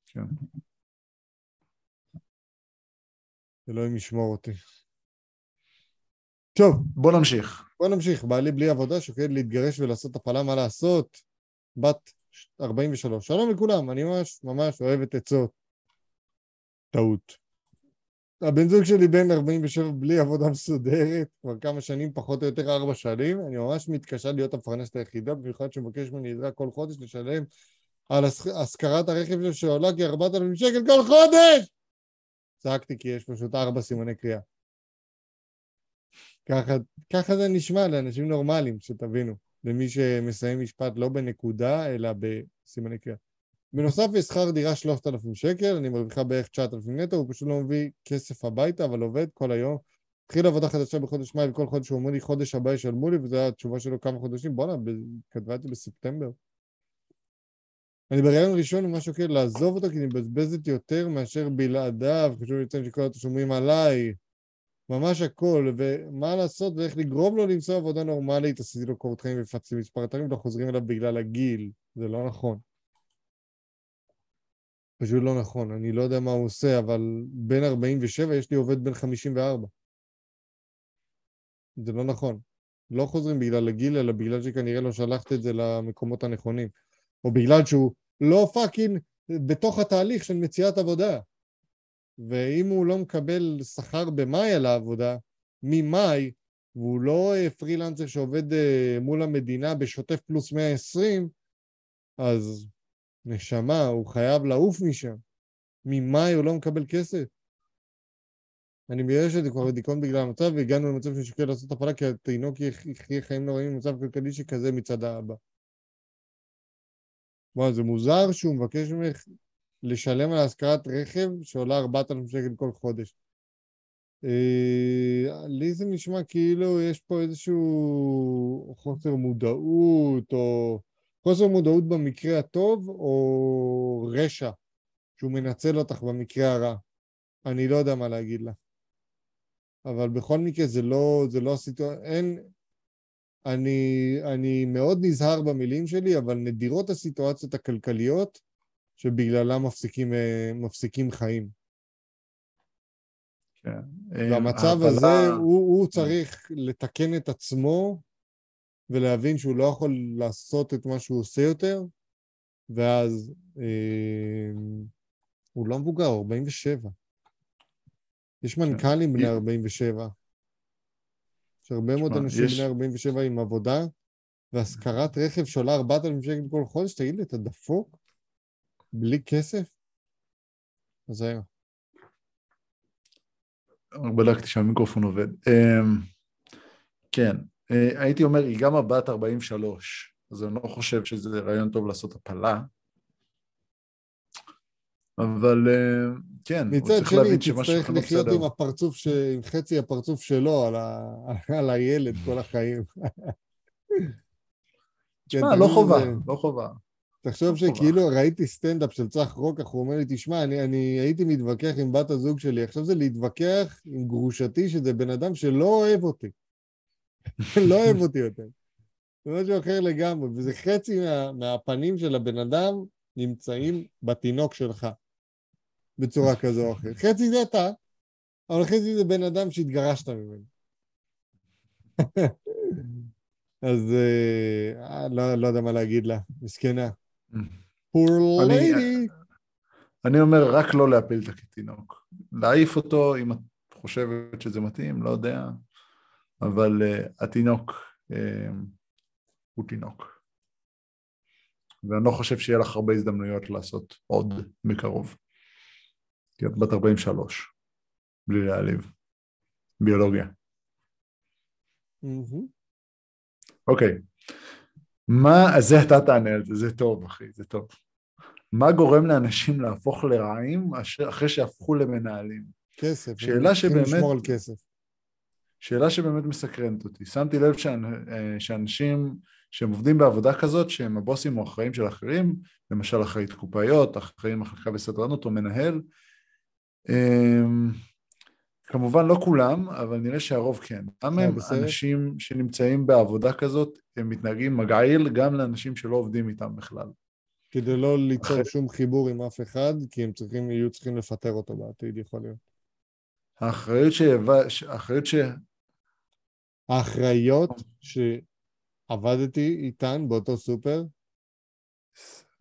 כן. אלוהים ישמור אותי. טוב, בוא נמשיך. בוא נמשיך. בעלי בלי עבודה, שוקד להתגרש ולעשות הפלה, מה לעשות? בת 43. שלום לכולם, אני ממש ממש אוהב את עצות. טעות. הבן זוג שלי בן 47 בלי עבודה מסודרת, כבר כמה שנים, פחות או יותר ארבע שנים. אני ממש מתקשה להיות המפרנסת היחידה, במיוחד שמבקש ממני עזרה כל חודש לשלם על השכרת הרכב שלו שעולה כ-4,000 שקל כל חודש! צעקתי כי יש פשוט ארבע סימני קריאה. ככה, ככה זה נשמע לאנשים נורמליים, שתבינו, למי שמסיים משפט לא בנקודה, אלא בסימני קריאה. בנוסף יש שכר דירה 3,000 שקל, אני מרוויחה בערך 9,000 נטו, הוא פשוט לא מביא כסף הביתה, אבל עובד כל היום. התחיל עבודה חדשה בחודש מאי, וכל חודש הוא אומר לי, חודש הבא ישלמו לי, וזו התשובה שלו כמה חודשים. בואנה, כתבה את זה בספטמבר. אני ברעיון ראשון ממש שוקל לעזוב אותו, כי אני מבזבזת יותר מאשר בלעדיו. חשוב לציין שכל התשלומים עליי. ממש הכל, ומה לעשות ואיך לגרום לו למצוא עבודה נורמלית, עשיתי לו קורות חיים והפצתי מספר אתרים, לא חוזרים אליו בגלל הגיל, זה לא נכון. פשוט לא נכון, אני לא יודע מה הוא עושה, אבל בין 47 יש לי עובד בין 54. זה לא נכון. לא חוזרים בגלל הגיל, אלא בגלל שכנראה לא שלחת את זה למקומות הנכונים. או בגלל שהוא לא fucking בתוך התהליך של מציאת עבודה. ואם הוא לא מקבל שכר במאי על העבודה, ממאי, והוא לא אה, פרילנסר שעובד אה, מול המדינה בשוטף פלוס 120, אז נשמה, הוא חייב לעוף משם. ממאי הוא לא מקבל כסף. אני מבין שזה כבר בדיכאון בגלל המצב, והגענו למצב שאני שוקל לעשות הפעלה, כי התינוק יחיה חיים נוראים במצב כלכלי שכזה מצד האבא. וואו, זה מוזר שהוא מבקש ממך לשלם על השכרת רכב שעולה 4,000 שקל כל חודש. אה, לי זה נשמע כאילו יש פה איזשהו חוסר מודעות, או חוסר מודעות במקרה הטוב, או רשע, שהוא מנצל אותך במקרה הרע. אני לא יודע מה להגיד לה. אבל בכל מקרה זה לא, זה לא הסיטואציה, אין... אני, אני מאוד נזהר במילים שלי, אבל נדירות הסיטואציות הכלכליות שבגללם מפסיקים, אה, מפסיקים חיים. כן. והמצב אה, הזה, הוא, הוא צריך לתקן את עצמו ולהבין שהוא לא יכול לעשות את מה שהוא עושה יותר, ואז אה, הוא לא מבוגר, הוא 47. יש כן. מנכ"לים בני 47. יש הרבה מאוד אנשים בני 47 עם עבודה, והשכרת רכב שעולה 4,000 שקל כל חודש, תגיד לי, אתה דפוק? בלי כסף? אז היה. רק בדקתי שהמיקרופון עובד. אמ, כן, אה, הייתי אומר, היא גם הבת 43, אז אני לא חושב שזה רעיון טוב לעשות הפלה. אבל אה, כן, הוא צריך להבין שמה שצריך לחיות עם הפרצוף, ש... עם חצי הפרצוף שלו על, ה... על הילד כל החיים. תשמע, כן, לא חובה, לא חובה. תחשוב שכאילו ראיתי סטנדאפ של צח רוקח, הוא אומר לי, תשמע, אני, אני הייתי מתווכח עם בת הזוג שלי, עכשיו זה להתווכח עם גרושתי, שזה בן אדם שלא אוהב אותי. לא אוהב אותי יותר. זה משהו אחר לגמרי, וזה חצי מה, מהפנים של הבן אדם נמצאים בתינוק שלך, בצורה כזו או אחרת. חצי זה אתה, אבל חצי זה בן אדם שהתגרשת ממנו. אז אה, לא, לא יודע מה להגיד לה, מסכנה. Poor lady. אני אומר רק לא להפיל את התינוק. להעיף אותו אם את חושבת שזה מתאים, לא יודע, אבל uh, התינוק uh, הוא תינוק. ואני לא חושב שיהיה לך הרבה הזדמנויות לעשות עוד מקרוב. כי את בת 43, בלי להעליב. ביולוגיה. אוקיי. מה, אז זה אתה תענה על זה, זה טוב אחי, זה טוב. מה גורם לאנשים להפוך לרעים אחרי שהפכו למנהלים? כסף. שאלה שבאמת... לשמור על כסף. שאלה שבאמת מסקרנת אותי. שמתי לב אה, שאנשים שהם עובדים בעבודה כזאת, שהם הבוסים או אחראים של אחרים, למשל אחראית קופאיות, אחראי מחלקה בסדרנות או מנהל, אמ, כמובן לא כולם, אבל נראה שהרוב כן. גם הם אנשים שנמצאים בעבודה כזאת, הם מתנהגים מגעיל גם לאנשים שלא עובדים איתם בכלל. כדי לא ליצור אחרי... שום חיבור עם אף אחד, כי הם צריכים, יהיו צריכים לפטר אותו בעתיד, יכול להיות. האחריות ש... האחריות ש... האחראיות שעבדתי איתן באותו סופר,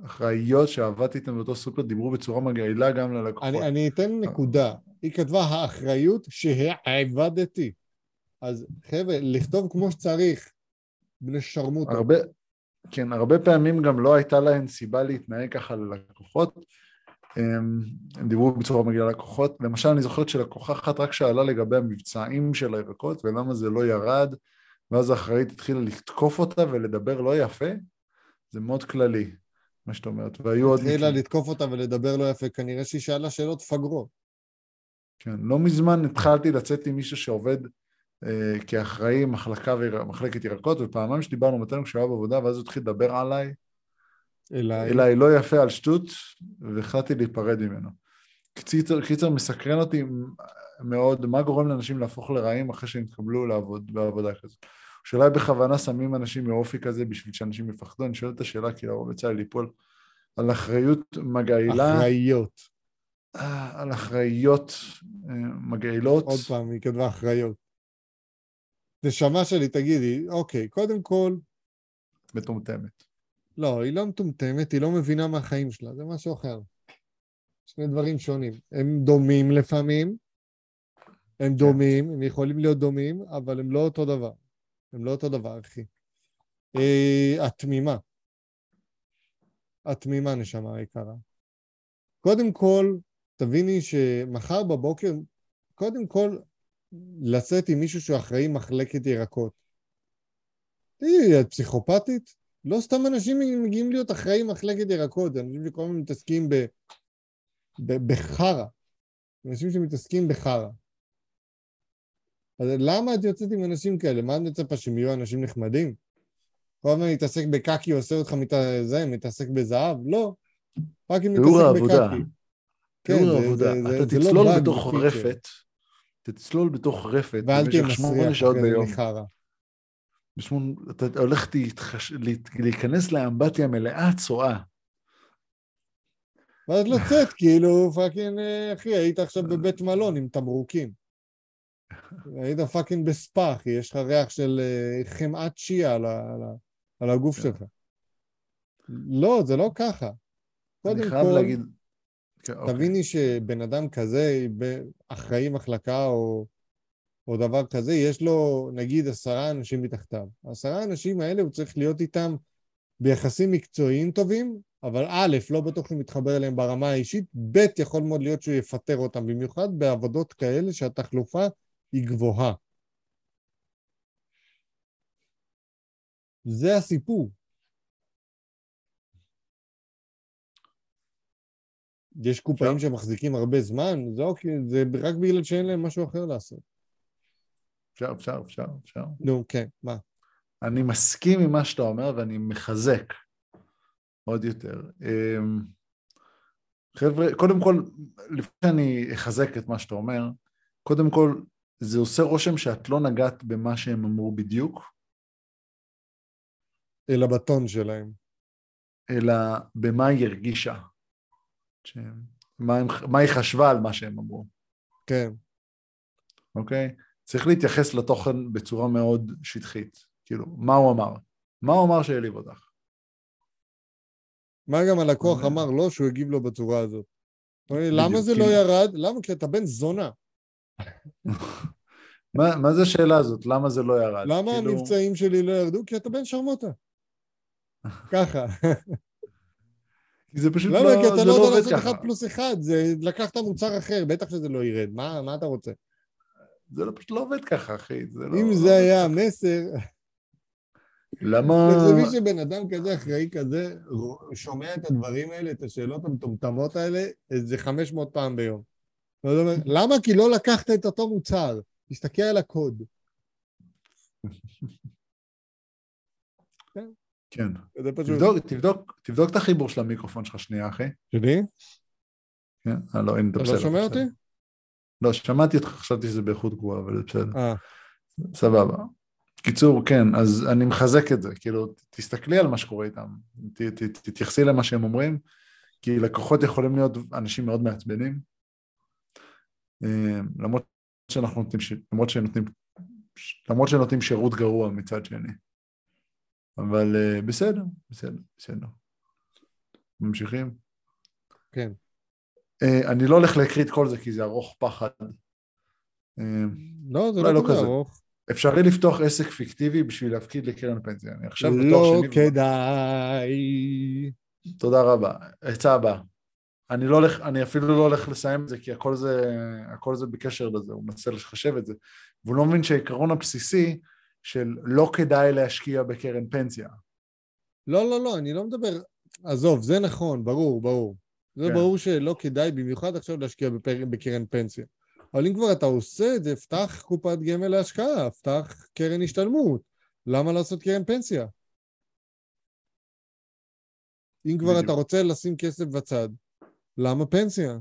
אחראיות שעבדתי איתן באותו סופר דיברו בצורה מגעילה גם ללקוחות. אני, אני אתן נקודה. היא כתבה האחריות שהעבדתי. אז חבר'ה, לכתוב כמו שצריך, בני שרמוטה. הרבה, כן, הרבה פעמים גם לא הייתה להן סיבה להתנהג ככה ללקוחות. הם, הם דיברו בצורה מגיעה ללקוחות. למשל, אני זוכרת שלקוחה אחת רק שאלה לגבי המבצעים של הירקות ולמה זה לא ירד, ואז האחראית התחילה לתקוף אותה ולדבר לא יפה. זה מאוד כללי, מה שאת אומרת. והיו עוד... התחילה לתקוף אותה ולדבר לא יפה, כנראה שהיא שאלה שאלות פגרות. כן, לא מזמן התחלתי לצאת עם מישהו שעובד אה, כאחראי מחלקה ומחלקת ירקות, ופעמיים שדיברנו מתנו כשהוא היה בעבודה, ואז הוא התחיל לדבר עליי, אליי, אליי לא יפה על שטות, והחלטתי להיפרד ממנו. קיצר, קיצר מסקרן אותי מאוד, מה גורם לאנשים להפוך לרעים אחרי שהם יתקבלו לעבוד בעבודה כזאת. שאולי בכוונה שמים אנשים מאופי כזה בשביל שאנשים יפחדו, אני שואל את השאלה כי לרוב יצא לי ליפול על אחריות מגעילה. אחראיות. על אחראיות אה, מגעילות. עוד פעם, היא כתבה אחראיות. נשמה שלי, תגידי, אוקיי, קודם כל... מטומטמת. לא, היא לא מטומטמת, היא לא מבינה מהחיים שלה, זה משהו אחר. שני דברים שונים. הם דומים לפעמים, הם כן. דומים, הם יכולים להיות דומים, אבל הם לא אותו דבר. הם לא אותו דבר, אחי. אה, התמימה. התמימה, נשמה היקרה. קודם כל, תביני שמחר בבוקר, קודם כל, לצאת עם מישהו שהוא אחראי מחלקת ירקות. תראי, את פסיכופתית? לא סתם אנשים מגיעים להיות אחראי מחלקת ירקות, זה אנשים שכל הזמן מתעסקים. בחרא. אנשים שמתעסקים בחרא. אז למה את יוצאת עם אנשים כאלה? מה את מצפה שהם יהיו אנשים נחמדים? כל הזמן להתעסק בקקי עושה אותך מת... זה, מתעסק בזהב? לא. רק אם מתעסק בקקי. תיאור העבודה. כן, אתה לא תצלול בתוך רפת, תצלול בתוך רפת במשך שמונה שעות ביום. אתה הולך להיכנס לאמבטיה מלאה צואה. ואז לצאת, כאילו, פאקינג, אה, אחי, היית עכשיו בבית מלון עם תמרוקים. היית fucking בספא, אחי, יש לך ריח של אה, חמאת שיעה על, על, על הגוף כן. שלך. לא, זה לא ככה. קודם כל, להגיד... כן, אוקיי. תביני שבן אדם כזה, אחראי מחלקה או, או דבר כזה, יש לו נגיד עשרה אנשים מתחתיו. העשרה האנשים האלה, הוא צריך להיות איתם ביחסים מקצועיים טובים, אבל א', לא בטוח שהוא מתחבר אליהם ברמה האישית, ב', יכול מאוד להיות שהוא יפטר אותם, במיוחד בעבודות כאלה שהתחלופה היא גבוהה. זה הסיפור. יש קופאים שמחזיקים הרבה זמן, זה, אוקיי, זה רק בגלל שאין להם משהו אחר לעשות. אפשר, אפשר, אפשר, אפשר. נו, כן, מה? אני מסכים עם מה שאתה אומר ואני מחזק עוד יותר. אמ, חבר'ה, קודם כל, לפני שאני אחזק את מה שאתה אומר, קודם כל, זה עושה רושם שאת לא נגעת במה שהם אמרו בדיוק. אלא בטון שלהם. אלא במה היא הרגישה. ש... מה, הם, מה היא חשבה על מה שהם אמרו. כן. אוקיי? צריך להתייחס לתוכן בצורה מאוד שטחית. כאילו, מה הוא אמר? מה הוא אמר שהעליב אותך? מה גם הלקוח אמר לו שהוא הגיב לו בצורה הזאת? למה זה לא כאילו- ירד? למה? כי אתה בן זונה. מה, מה זה השאלה הזאת? למה זה לא ירד? למה כאילו... המבצעים שלי לא ירדו? כי אתה בן שרמוטה. ככה. זה פשוט למה? לא, כי אתה לא, לא יודע לעשות אחד פלוס אחד, זה לקחת מוצר אחר, בטח שזה לא ירד, מה, מה אתה רוצה? זה לא, פשוט לא עובד ככה, אחי. זה לא, אם לא זה היה המסר... למה... תחשבי שבן אדם כזה אחראי כזה שומע את הדברים האלה, את השאלות המטומטמות האלה, איזה 500 פעם ביום. למה? כי לא לקחת את אותו מוצר. תסתכל על הקוד. כן. תבדוק, תבדוק, תבדוק את החיבור של המיקרופון שלך שנייה, אחי. שלי? כן, אה, לא, אין, אתה לא שומע אותי? לא, שמעתי אותך, חשבתי שזה באיכות גבוהה, אבל בסדר. אה. סבבה. קיצור, כן, אז אני מחזק את זה, כאילו, תסתכלי על מה שקורה איתם, תתייחסי למה שהם אומרים, כי לקוחות יכולים להיות אנשים מאוד מעצבנים, למרות שאנחנו נותנים, למרות שנותנים, למרות שנותנים שירות גרוע מצד שני. אבל uh, בסדר, בסדר, בסדר. ממשיכים? כן. Uh, אני לא הולך להקריא את כל זה כי זה ארוך פחד. לא, זה לא, לא כזה ארוך. אפשרי לפתוח עסק פיקטיבי בשביל להפקיד לקרן פנסיה. אני עכשיו בתואר שני... לא כדאי. תודה רבה. עצה הבאה. אני, לא הולך, אני אפילו לא הולך לסיים את זה כי הכל זה, הכל זה בקשר לזה, הוא מנסה לחשב את זה. והוא לא מבין שהעיקרון הבסיסי של לא כדאי להשקיע בקרן פנסיה. לא, לא, לא, אני לא מדבר... עזוב, זה נכון, ברור, ברור. זה כן. ברור שלא כדאי במיוחד עכשיו להשקיע בפר... בקרן פנסיה. אבל אם כבר אתה עושה את זה, פתח קופת גמל להשקעה, פתח קרן השתלמות. למה לעשות קרן פנסיה? אם כבר בדיוק. אתה רוצה לשים כסף בצד, למה פנסיה?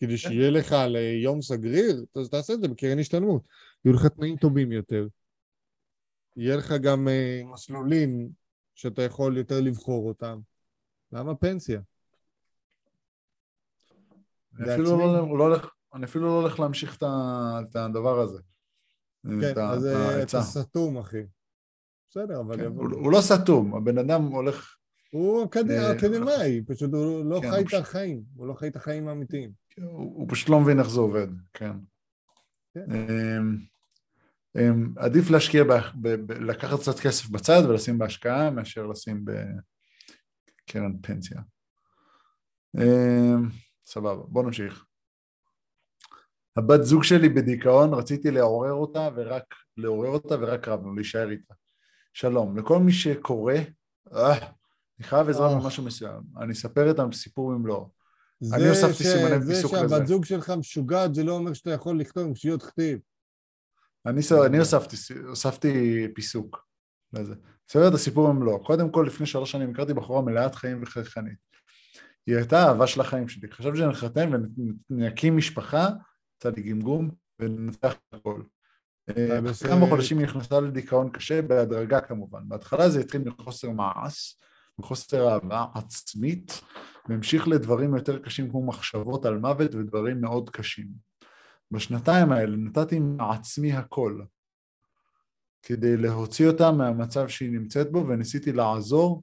כדי שיהיה לך ליום סגריר, אז תעשה את זה בקרן השתלמות. יהיו לך תנאים טובים יותר. יהיה לך גם uh, מסלולים שאתה יכול יותר לבחור אותם. למה פנסיה? אני אפילו לא, לא אני אפילו לא הולך להמשיך את הדבר הזה. כן, אז אתה סתום, אחי. בסדר, אבל... כן, הוא, הוא לא סתום, הבן אדם הולך... הוא אקדמאי, פשוט הוא לא כן, חי את החיים, הוא לא חי את החיים האמיתיים. הוא, הוא פשוט לא מבין איך זה עובד, כן. כן. אמ, אמ, עדיף להשקיע, ב, ב, ב, לקחת קצת כסף בצד ולשים בהשקעה מאשר לשים בקרן פנסיה. אמ, סבבה, בוא נמשיך. הבת זוג שלי בדיכאון, רציתי לעורר אותה ורק לעורר אותה ורק רבנו, להישאר איתה. שלום, לכל מי שקורא, אה, אני חייב עזרה במשהו מסוים, אני אספר את הסיפור במלואו. אני הוספתי סימני פיסוק לזה. זה שהבת זוג שלך משוגעת זה לא אומר שאתה יכול לכתוב עם שיות כתיב. אני, אני הוספתי, פיסוק לזה. אספר את הסיפור במלואו. קודם כל, לפני שלוש שנים הכרתי בחורה מלאת חיים וחייכנית. היא הייתה אהבה של החיים שלי. חשבתי שנחתן ונקים משפחה, יצא לי גמגום, וננצח הכל. אה, כמה חודשים היא נכנסה לדיכאון קשה, בהדרגה כמובן. בהתחלה זה התחיל מחוסר מעש, מחוסר אהבה עצמית, והמשיך לדברים יותר קשים כמו מחשבות על מוות ודברים מאוד קשים. בשנתיים האלה נתתי מעצמי הכל כדי להוציא אותה מהמצב שהיא נמצאת בו וניסיתי לעזור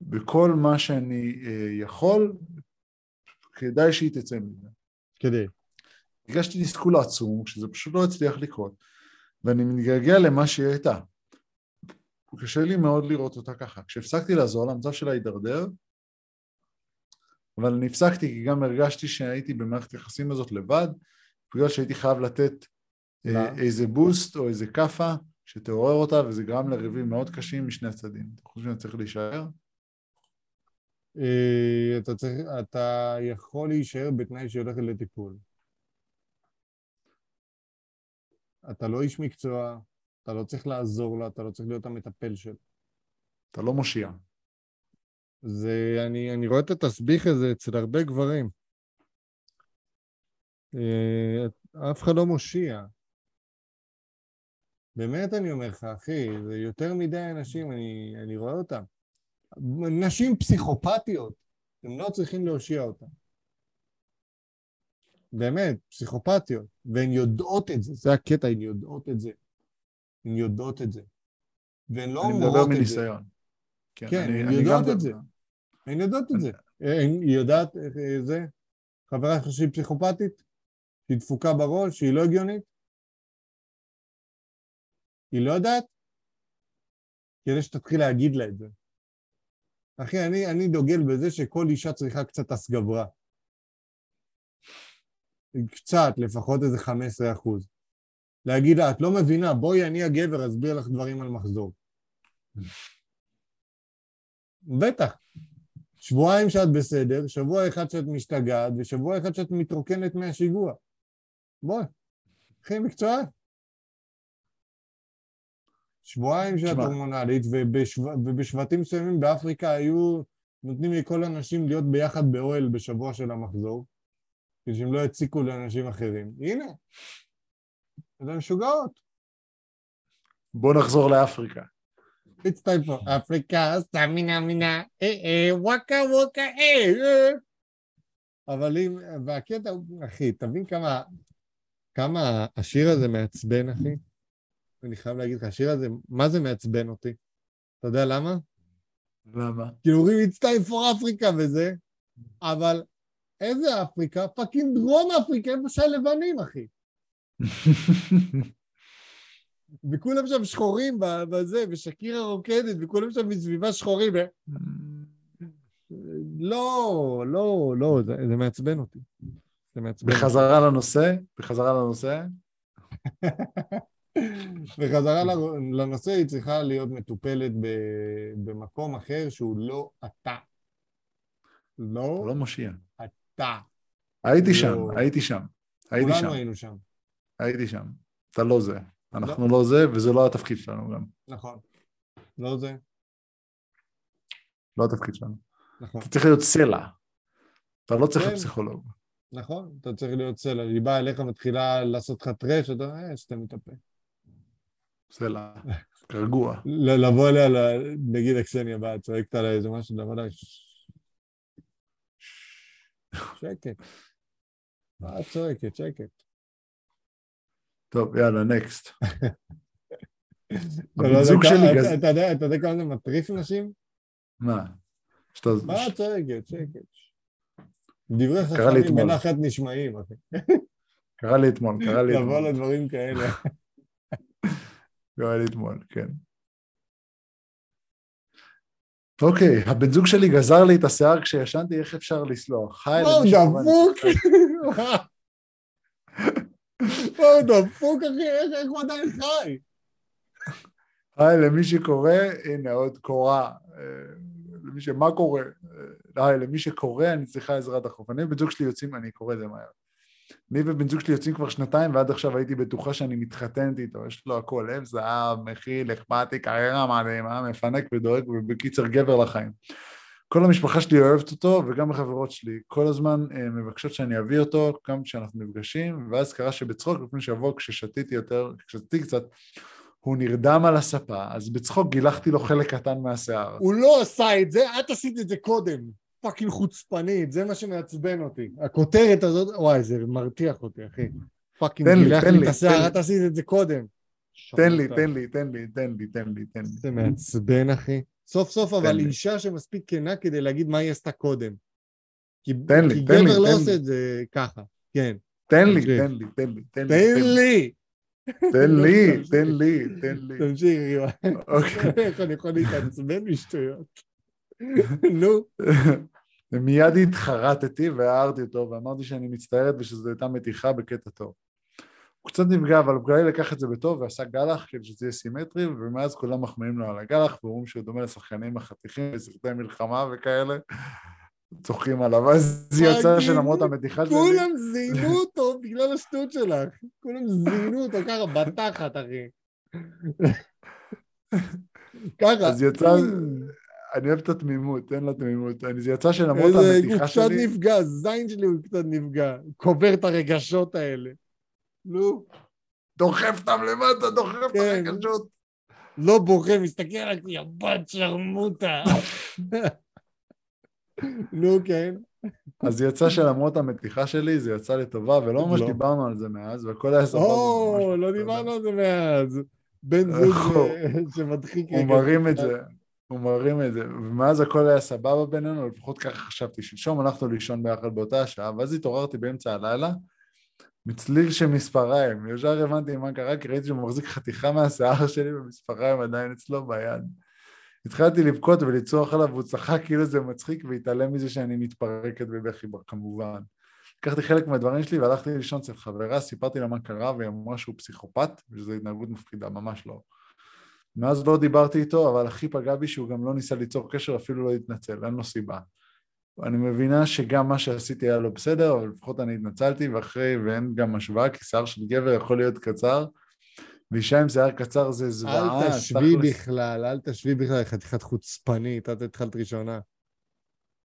בכל מה שאני אה, יכול כדאי שהיא תצא מזה. כדי. הרגשתי תסכול עצום, שזה פשוט לא הצליח לקרות, ואני מתגעגע למה שהיא הייתה. קשה לי מאוד לראות אותה ככה. כשהפסקתי לעזור לה, המצב שלה הידרדר, אבל אני הפסקתי כי גם הרגשתי שהייתי במערכת יחסים הזאת לבד, בגלל שהייתי חייב לתת אה, איזה בוסט או איזה כאפה שתעורר אותה, וזה גרם לריבים מאוד קשים משני הצדדים. אתה חושב שאני צריך להישאר? אה, אתה, צריך, אתה יכול להישאר בתנאי שהיא הולכת לטיפול. אתה לא איש מקצוע, אתה לא צריך לעזור לה, אתה לא צריך להיות המטפל שלה. אתה לא מושיע. זה, אני, אני רואה את התסביך הזה אצל הרבה גברים. אה, אף אחד לא מושיע. באמת אני אומר לך, אחי, זה יותר מדי אנשים, אני, אני רואה אותם. נשים פסיכופתיות, הם לא צריכים להושיע אותם. באמת, פסיכופתיות, והן יודעות את זה, זה הקטע, הן יודעות את זה. הן יודעות את זה. והן לא אומרות את זה. אני מדבר מניסיון. כן, כן אני, הן אני יודעות את זה. הן יודעות את זה. היא יודעת איך זה? חברה שלך שהיא פסיכופתית? שהיא דפוקה בראש? שהיא לא הגיונית? היא לא יודעת? כדי שתתחיל להגיד לה את זה. אחי, אני, אני דוגל בזה שכל אישה צריכה קצת הסגברה. קצת, לפחות איזה 15 אחוז. להגיד לה, את לא מבינה, בואי אני הגבר אסביר לך דברים על מחזור. בטח. שבועיים שאת בסדר, שבוע אחד שאת משתגעת, ושבוע אחד שאת מתרוקנת מהשיגוע. בואי, קחי מקצוע. שבועיים שאת הורמונלית, ובשו... ובשבטים מסוימים באפריקה היו נותנים לכל הנשים להיות ביחד באוהל בשבוע של המחזור. כדי שהם לא יציקו לאנשים אחרים. הנה, זה משוגעות. בוא נחזור לאפריקה. It's time for Africa, סטמינה מינה, אה אה, וואקה וואקה אה אה. אבל אם, והקטע הוא, אחי, תבין כמה, כמה השיר הזה מעצבן, אחי. אני חייב להגיד לך, השיר הזה, מה זה מעצבן אותי? אתה יודע למה? למה? כי אומרים it's time for Africa וזה, אבל איזה אפריקה? פאקינג דרום אפריקה, איפה שהלבנים, אחי. וכולם שם שחורים בזה, ושקירה רוקדת, וכולם שם מסביבה שחורים. לא, לא, לא, זה, זה מעצבן אותי. זה מעצבן. בחזרה לנושא? בחזרה לנושא? בחזרה לנושא היא צריכה להיות מטופלת במקום אחר שהוא לא אתה. לא... לא מושיע. אתה. הייתי שם, לא. הייתי שם. הייתי שם. כולנו היינו שם. הייתי שם. אתה לא זה. אנחנו לא. לא זה, וזה לא התפקיד שלנו גם. נכון. לא זה. לא התפקיד שלנו. נכון. אתה צריך להיות סלע. אתה לא צריך להיות כן. פסיכולוג. נכון, אתה צריך להיות סלע. היא באה אליך, מתחילה לעשות לך טרש, אתה אומר, אה, סתם מתאפה. סלע, רגוע. לבוא אליה, נגיד אקסניה באה, צועקת עליה איזה משהו, לבוא אליה, שקט. מה את צועקת? שקט. טוב, יאללה, נקסט. הבן זוג שלי גז... אתה יודע כמה זה מטריף נשים? מה? מה צועקת? שקט. דברי חכמים בנחת נשמעים, אחי. קרה לי אתמול, קרה לי אתמול. לבוא לדברים כאלה. קרה לי אתמול, כן. אוקיי, הבן זוג שלי גזר לי את השיער כשישנתי, איך אפשר לסלוח? היי, וואו, דפוק! וואו, דפוק, אחי, איך הוא עדיין חי? היי, למי שקורא, הנה עוד קורא. אה, למי ש... מה קורה? אה, היי, למי שקורא, אני צריכה עזרה דחוף. אני ובן זוג שלי יוצאים, אני קורא את זה מהר. אני ובן זוג שלי יוצאים כבר שנתיים, ועד עכשיו הייתי בטוחה שאני מתחתנת איתו, יש לו הכל, לב זהב, מכיל, אכפתי, קריירה מדהימה, מפנק ודואג, ובקיצר גבר לחיים. כל המשפחה שלי אוהבת אותו, וגם החברות שלי. כל הזמן אה, מבקשות שאני אביא אותו, גם כשאנחנו נפגשים, ואז קרה שבצחוק, לפני שבוע, כששתיתי יותר, כששתיתי קצת, הוא נרדם על הספה, אז בצחוק גילחתי לו חלק קטן מהשיער. הוא לא עשה את זה, את עשית את זה קודם. fucking חוצפנית, זה מה שמעצבן אותי. הכותרת הזאת, וואי, זה מרתיח אותי, אחי. fucking גילח לי את השיער, את עשית את זה קודם. תן לי, תן לי, תן לי, תן לי, תן לי, תן לי. זה מעצבן, אחי. סוף סוף אבל אישה שמספיק כנה כדי להגיד מה היא עשתה קודם. כי, תן לי, תן לי, כי גבר לא עושה את זה ככה, כן. תן לי, תן לי, תן לי, תן לי. תן לי! תן לי, תן לי, תן לי. תמשיך, יואל. אוקיי. איך אני יכול להתעצבן משטויות? נו. ומיד התחרטתי והערתי אותו ואמרתי שאני מצטערת ושזו הייתה מתיחה בקטע טוב. הוא קצת נפגע, אבל הוא כלל לקח את זה בטוב ועשה גלח כדי שזה יהיה סימטרי, ומאז כולם מחמיאים לו על הגלח ואומרים שהוא דומה לשחקנים החתיכים בסרטי מלחמה וכאלה. צוחקים עליו, אז זה יצא שלמרות המתיחה שלי... כולם זיינו אותו בגלל השטות שלך. כולם זיינו אותו ככה בתחת, אחי. ככה. אז יצא... אני אוהב את התמימות, אין לה תמימות. זה יצא שלמרות המתיחה שלי... הוא קצת נפגע, הזין שלי הוא קצת נפגע. קובר את הרגשות האלה. נו. דוחף אותם למטה, דוחף את כן. הרגשות. לא בוכה, מסתכל רק, יא בת שרמוטה. נו, כן. אז יצא שלמרות המתיחה שלי, זה יצא לטובה, ולא ממש לא. דיברנו על זה מאז, והכל היה סבבה. או, לא דיברנו על זה מאז. בן זוג שמדחיק... הוא מרים את זה. הוא מרים את זה, ומאז הכל היה סבבה בינינו, לפחות ככה חשבתי. שלשום הלכנו לישון ביחד באותה השעה, ואז התעוררתי באמצע הלילה, מצליל של מספריים. ישר הבנתי מה קרה, כי ראיתי שהוא מחזיק חתיכה מהשיער שלי ומספריים עדיין אצלו ביד. התחלתי לבכות ולצרוח עליו, והוא צחק כאילו זה מצחיק, והתעלם מזה שאני מתפרקת בבכי כמובן. לקחתי חלק מהדברים שלי והלכתי לישון אצל חברה, סיפרתי לה מה קרה, והיא אמרה שהוא פסיכופת, ושזו התנהגות מפחידה, ממש לא. מאז לא דיברתי איתו, אבל הכי פגע בי שהוא גם לא ניסה ליצור קשר, אפילו לא התנצל, אין לו סיבה. אני מבינה שגם מה שעשיתי היה לא בסדר, אבל לפחות אני התנצלתי, ואחרי, ואין גם השוואה, כי שיער של גבר יכול להיות קצר, ואישה עם שיער קצר זה זוועה. אל תשווי בכלל, אל תשווי בכלל, חתיכת חוצפנית, את התחלת ראשונה.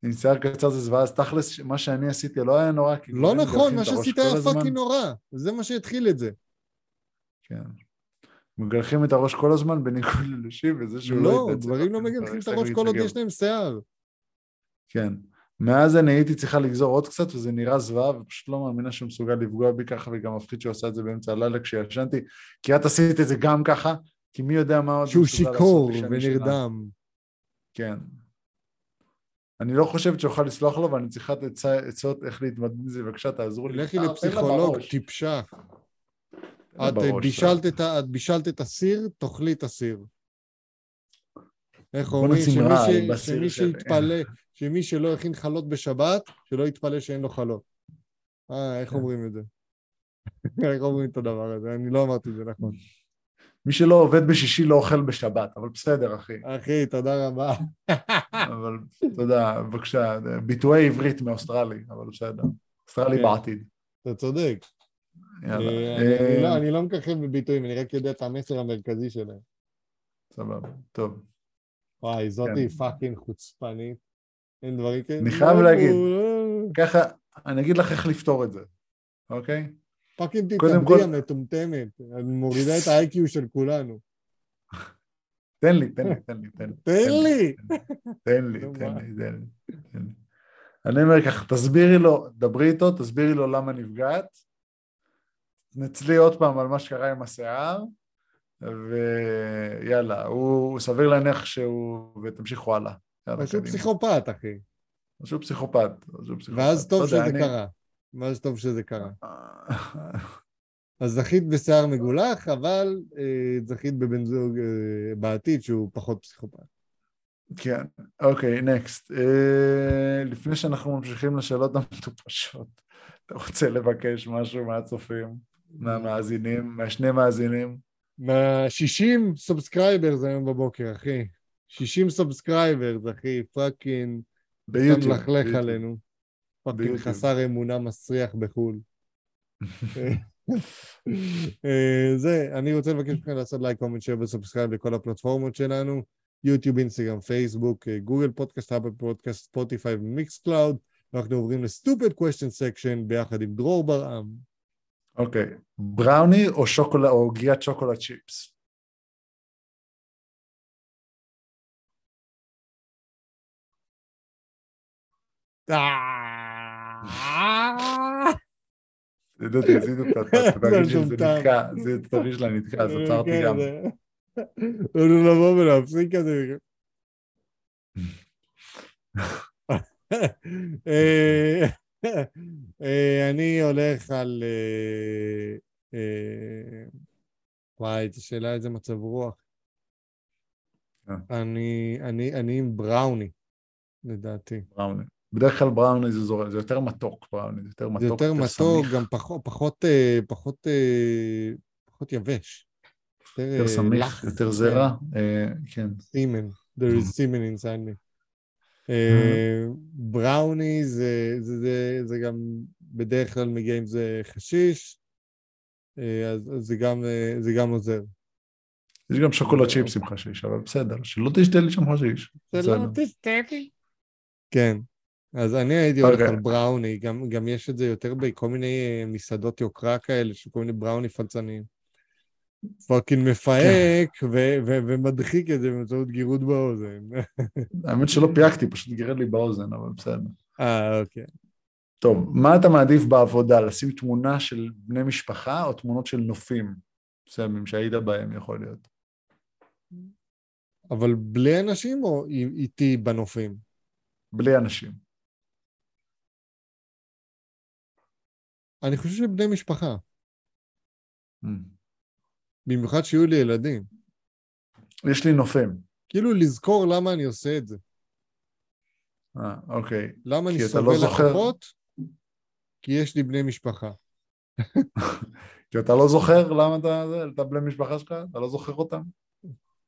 עם שיער קצר זה זוועה, אז תכלס, מה שאני עשיתי לא היה נורא, לא נכון, מה שעשית היה fucking נורא, זה מה שהתחיל את זה. כן. מגלחים את הראש כל הזמן בניגוד לנשים, וזה שהוא לא. לא, גברים לא מגלחים את הראש כל עוד יש להם שיער. כן. מאז אני הייתי צריכה לגזור עוד קצת, וזה נראה זוועה, ופשוט לא מאמינה שהוא מסוגל לפגוע בי ככה, וגם מפחיד שהוא עשה את זה באמצע הלילה כשישנתי, כי את עשית את זה גם ככה, כי מי יודע מה עוד שהוא שיכור ונרדם. כן. אני לא חושבת שאוכל לסלוח לו, ואני צריכה עצות איך להתמודד עם זה, בבקשה תעזרו לי. לכי לפסיכולוג, טיפשה. את בישלת, את, את בישלת את הסיר, תאכלי את הסיר. איך אומרים? שמי, ש... שמי שיתפלא, שמי שלא הכין חלות בשבת, שלא יתפלא שאין לו חלות. אה, איך כן. אומרים את זה? איך אומרים את הדבר הזה? אני לא אמרתי את זה נכון. מי שלא עובד בשישי לא אוכל בשבת, אבל בסדר, אחי. אחי, תודה רבה. אבל תודה, בבקשה, ביטויי עברית מאוסטרלי, אבל בסדר. אוסטרלי כן. בעתיד. אתה צודק. יאללה. אה, לא, אני לא מככב בביטויים, אני רק יודע את המסר המרכזי שלהם. סבבה, טוב. וואי, זאתי כן. פאקינג חוצפנית. אין דברים כאלה. אני חייב להגיד, ככה, אני אגיד לך איך לפתור את זה, אוקיי? fucking תתאבדי המטומטמת, את מורידה את ה-IQ של כולנו. תן לי, תן לי, תן לי, תן לי. תן לי! תן לי, תן לי, תן לי. אני אומר ככה, תסבירי לו, דברי איתו, תסבירי לו למה נפגעת, תנצלי עוד פעם על מה שקרה עם השיער, ויאללה, הוא סביר להניח שהוא, ותמשיכו הלאה. פשוט פסיכופת, אחי. פשוט פסיכופת. ואז טוב לא שזה קרה. ואז טוב שזה קרה. אז זכית בשיער מגולח, אבל אה, זכית בבן זוג אה, בעתיד שהוא פחות פסיכופת. כן, אוקיי, next. אה, לפני שאנחנו ממשיכים לשאלות המטופשות, אתה רוצה לבקש משהו מהצופים, מהמאזינים, מהשני מאזינים? מה-60 subscribers היום בבוקר, אחי. 60 subscribers, אחי, fucking... ביוטיוב. אתה מלכלך עלינו. fucking חסר אמונה מסריח בחו"ל. אה, זה, אני רוצה לבקש מכם לעשות like, comment, share ו subscribe לכל הפלטפורמות שלנו, יוטיוב, אינסטגרם, פייסבוק, Google Podcast, Apple Podcast, ספוטיפיי ו Mixcloud, ואנחנו עוברים ל stupid question section ביחד עם דרור ברעם. אוקיי, בראוני או שוקולד, או עוגיית שוקולד צ'יפס? עשיתי, עשיתי אותה, תגיד שזה נתקע, זה תרגיש שלה נתקע, אז עצרתי גם. לבוא ולהפסיק את זה. אני הולך על... וואי, זו שאלה איזה מצב רוח. אני עם בראוני, לדעתי. בראוני. בדרך כלל בראוני זה, זור... זה יותר מתוק, בראוני, זה יותר מתוק, זה יותר, מתוק. גם פחות, פחות, אה, פחות, אה, פחות יבש. יותר, יותר סמיך, יותר. זרע, כן. סימן, there is semen inside me. בראוני זה, זה, זה, זה גם בדרך כלל מגיע עם זה חשיש, אז, אז זה, גם, זה גם עוזר. יש גם שוקולד צ'יפס עם חשיש, אבל בסדר, שלא תשתה לי שם חשיש. שלא תשתה לי. כן. אז אני הייתי הולך okay. אוקיי. על בראוני, גם, גם יש את זה יותר בכל מיני אה, מסעדות יוקרה כאלה, של כל מיני בראוני פלצניים. fucking מפהק כן. ומדחיק את זה באמצעות גירוד באוזן. האמת שלא פיהקתי, פשוט גירד לי באוזן, אבל בסדר. אה, אוקיי. טוב, מה אתה מעדיף בעבודה? לשים תמונה של בני משפחה או תמונות של נופים מסוימים שהיית בהם, יכול להיות? אבל בלי אנשים או איתי בנופים? בלי אנשים. אני חושב שבני משפחה. Mm. במיוחד שיהיו לי ילדים. יש לי נופם. כאילו לזכור למה אני עושה את זה. אה, אוקיי. למה אני סובל לא זוכר... לחכות? כי יש לי בני משפחה. כי אתה לא זוכר למה אתה, אתה בני משפחה שלך? אתה לא זוכר אותם?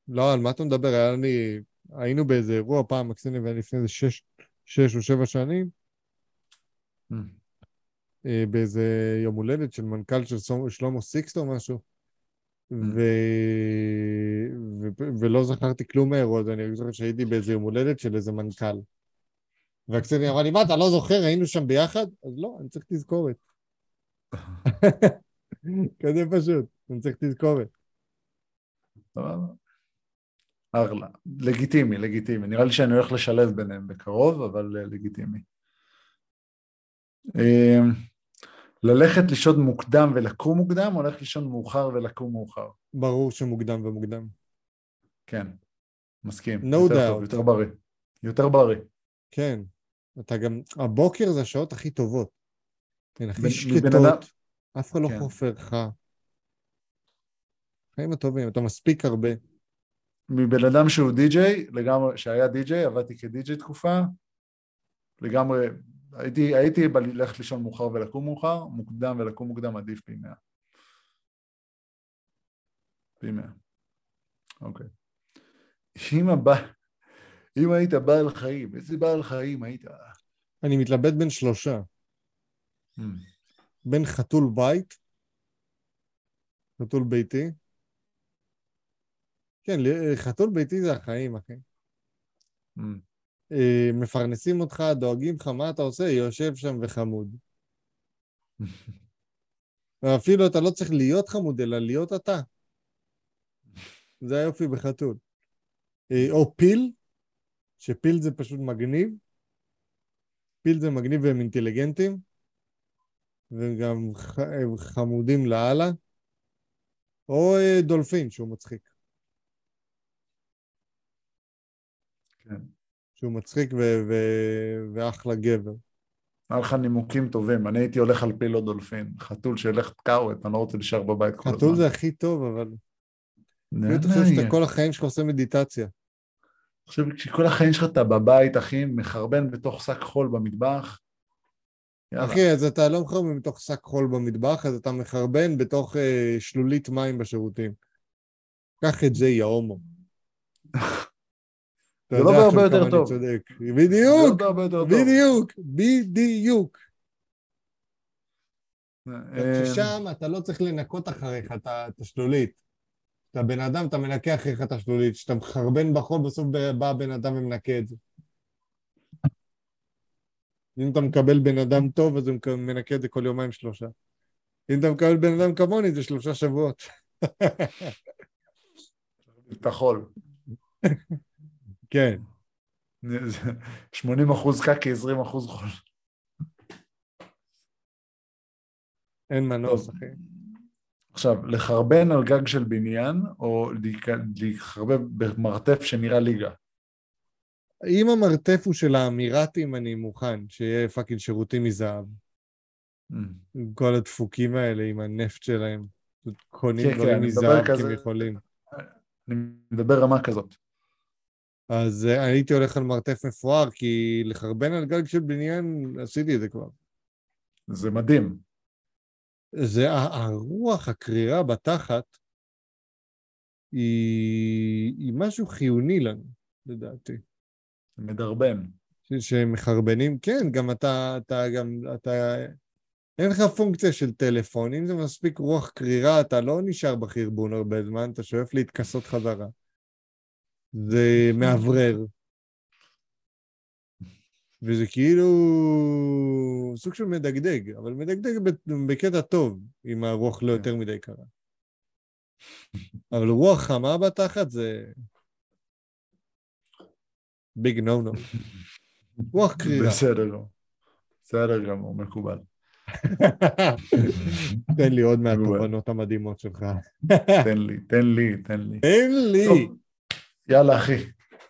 לא, על מה אתה מדבר? היה לי... היינו באיזה אירוע פעם, מקסיני ואני לפני איזה שש, שש או שבע שנים. Mm. אה, באיזה יום הולדת של מנכ"ל של שלמה סיקסט או משהו, mm. ו... ו... ולא זכרתי כלום מהאירוע הזה, אני זוכר שהייתי באיזה יום הולדת של איזה מנכ"ל. והקציני אמרה לי, מה, אתה לא זוכר? היינו שם ביחד? אז לא, אני צריך תזכורת. כזה פשוט, אני צריך תזכורת. אחלה. לגיטימי, לגיטימי. נראה לי שאני הולך לשלב ביניהם בקרוב, אבל אה, לגיטימי. ללכת לישון מוקדם ולקום מוקדם, או ללכת לישון מאוחר ולקום מאוחר? ברור שמוקדם ומוקדם. כן, מסכים. No יותר doubt. טוב, יותר בריא. יותר בריא. כן. אתה גם, הבוקר זה השעות הכי טובות. הן הכי שקטות. אף אחד לא כן. חופר לך. חיים הטובים, אתה מספיק הרבה. מבן אדם שהוא די-ג'יי, לגמרי, שהיה די-ג'יי, עבדתי כדי-ג'יי תקופה, לגמרי הייתי, הייתי ללכת לישון מאוחר ולקום מאוחר, מוקדם ולקום מוקדם עדיף פי מאה. פי מאה. אוקיי. אם הבא... אם היית בעל חיים, איזה בעל חיים היית? אני מתלבט בין שלושה. Mm. בין חתול בית, חתול ביתי. כן, חתול ביתי זה החיים, אחי. Mm. אה, מפרנסים אותך, דואגים לך, מה אתה עושה? יושב שם וחמוד. ואפילו אתה לא צריך להיות חמוד, אלא להיות אתה. זה היופי בחתול. אה, או פיל, שפיל זה פשוט מגניב. פיל זה מגניב והם אינטליגנטים. והם גם חמודים לאללה, או אה, דולפין שהוא מצחיק. כן. שהוא מצחיק ו- ו- ואחלה גבר. היה לך נימוקים טובים, אני הייתי הולך על פילו דולפין, חתול שילך תקעוות, אני לא רוצה להישאר בבית כל הזמן. חתול זה הכי טוב, אבל... אני חושב שאתה כל החיים שלך עושה מדיטציה. אני חושב שכל החיים שלך אתה בבית, אחי, מחרבן בתוך שק חול במטבח. אחי, אז אתה לא מחרבן בתוך שק חול במטבח, אז אתה מחרבן בתוך אה, שלולית מים בשירותים. קח את זה, יא הומו. זה לא בהרבה יותר טוב. בדיוק, בדיוק, בדיוק. אה, ששם אתה לא צריך לנקות אחריך את השלולית. אתה בן אדם, אתה מנקה אחריך את השלולית. כשאתה מחרבן בחול, בסוף בא בן אדם ומנקה את זה. אם אתה מקבל בן אדם טוב, אז הוא מנקה את זה כל יומיים שלושה. אם אתה מקבל בן אדם כמוני, זה שלושה שבועות. את החול. כן. 80 אחוז קקי, 20 אחוז חול. אין מנוס, אחי. עכשיו, לחרבן על גג של בניין, או לחרבן במרתף שנראה ליגה? אם המרתף הוא של האמירתים, אני מוכן, שיהיה fucking שירותים מזהב. Mm. כל הדפוקים האלה, עם הנפט שלהם. קונים כן, דברים כן, מזהב כי הם יכולים. אני מדבר רמה כזאת. אז uh, הייתי הולך על מרתף מפואר, כי לחרבן על גג של בניין, עשיתי את זה כבר. זה מדהים. זה הרוח הקרירה בתחת, היא, היא משהו חיוני לנו, לדעתי. מדרבן. שמחרבנים, כן, גם אתה, אתה גם, אתה, אין לך פונקציה של טלפון, אם זה מספיק רוח קרירה, אתה לא נשאר בחרבון הרבה זמן, אתה שואף להתכסות חזרה. זה מאוורר. וזה כאילו סוג של מדגדג, אבל מדגדג בקטע טוב, אם הרוח לא יותר מדי קרה. אבל רוח חמה בתחת זה ביג נו נו. רוח קרירה. בסדר גמור. בסדר גמור, מקובל. תן לי עוד מהתובנות המדהימות שלך. תן לי, תן לי, תן לי. תן לי. יאללה, אחי.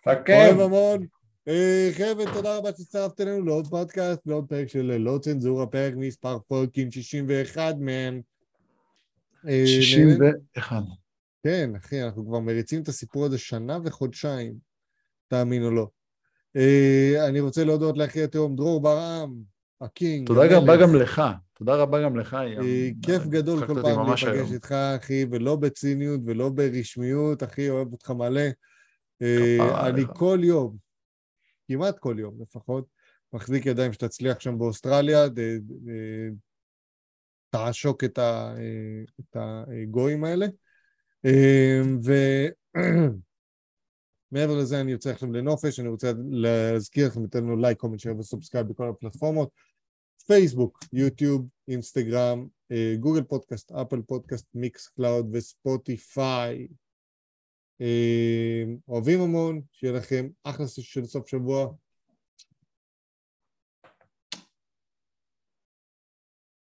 אוהב המון. אה, חבר'ה, תודה רבה שהצטרפתם אלינו לעוד פודקאסט, לעוד פרק של לא צנזורה, פרק מספר פולקין 61 מהם. 61. כן, אחי, אנחנו כבר מריצים את הסיפור הזה שנה וחודשיים, תאמין או לא. אה, אני רוצה להודות לאחי התאום דרור ברעם, הקינג. תודה רבה גם לך, תודה רבה גם לך. אה, כיף גדול כל פעם להיפגש איתך, אחי, ולא בציניות ולא ברשמיות, אחי, אוהב אותך מלא. אני כל יום, כמעט כל יום לפחות, מחזיק ידיים שתצליח שם באוסטרליה, תעשוק את, ה, את הגויים האלה. ומעבר לזה אני יוצא עכשיו לנופש, אני רוצה להזכיר לכם, לתת לנו like, comment, share ו subscribe בכל הפלטפורמות, פייסבוק, יוטיוב, אינסטגרם, גוגל פודקאסט, אפל פודקאסט, מיקס קלאוד וספוטיפיי. אוהבים המון, שיהיה לכם אחלה של סוף שבוע,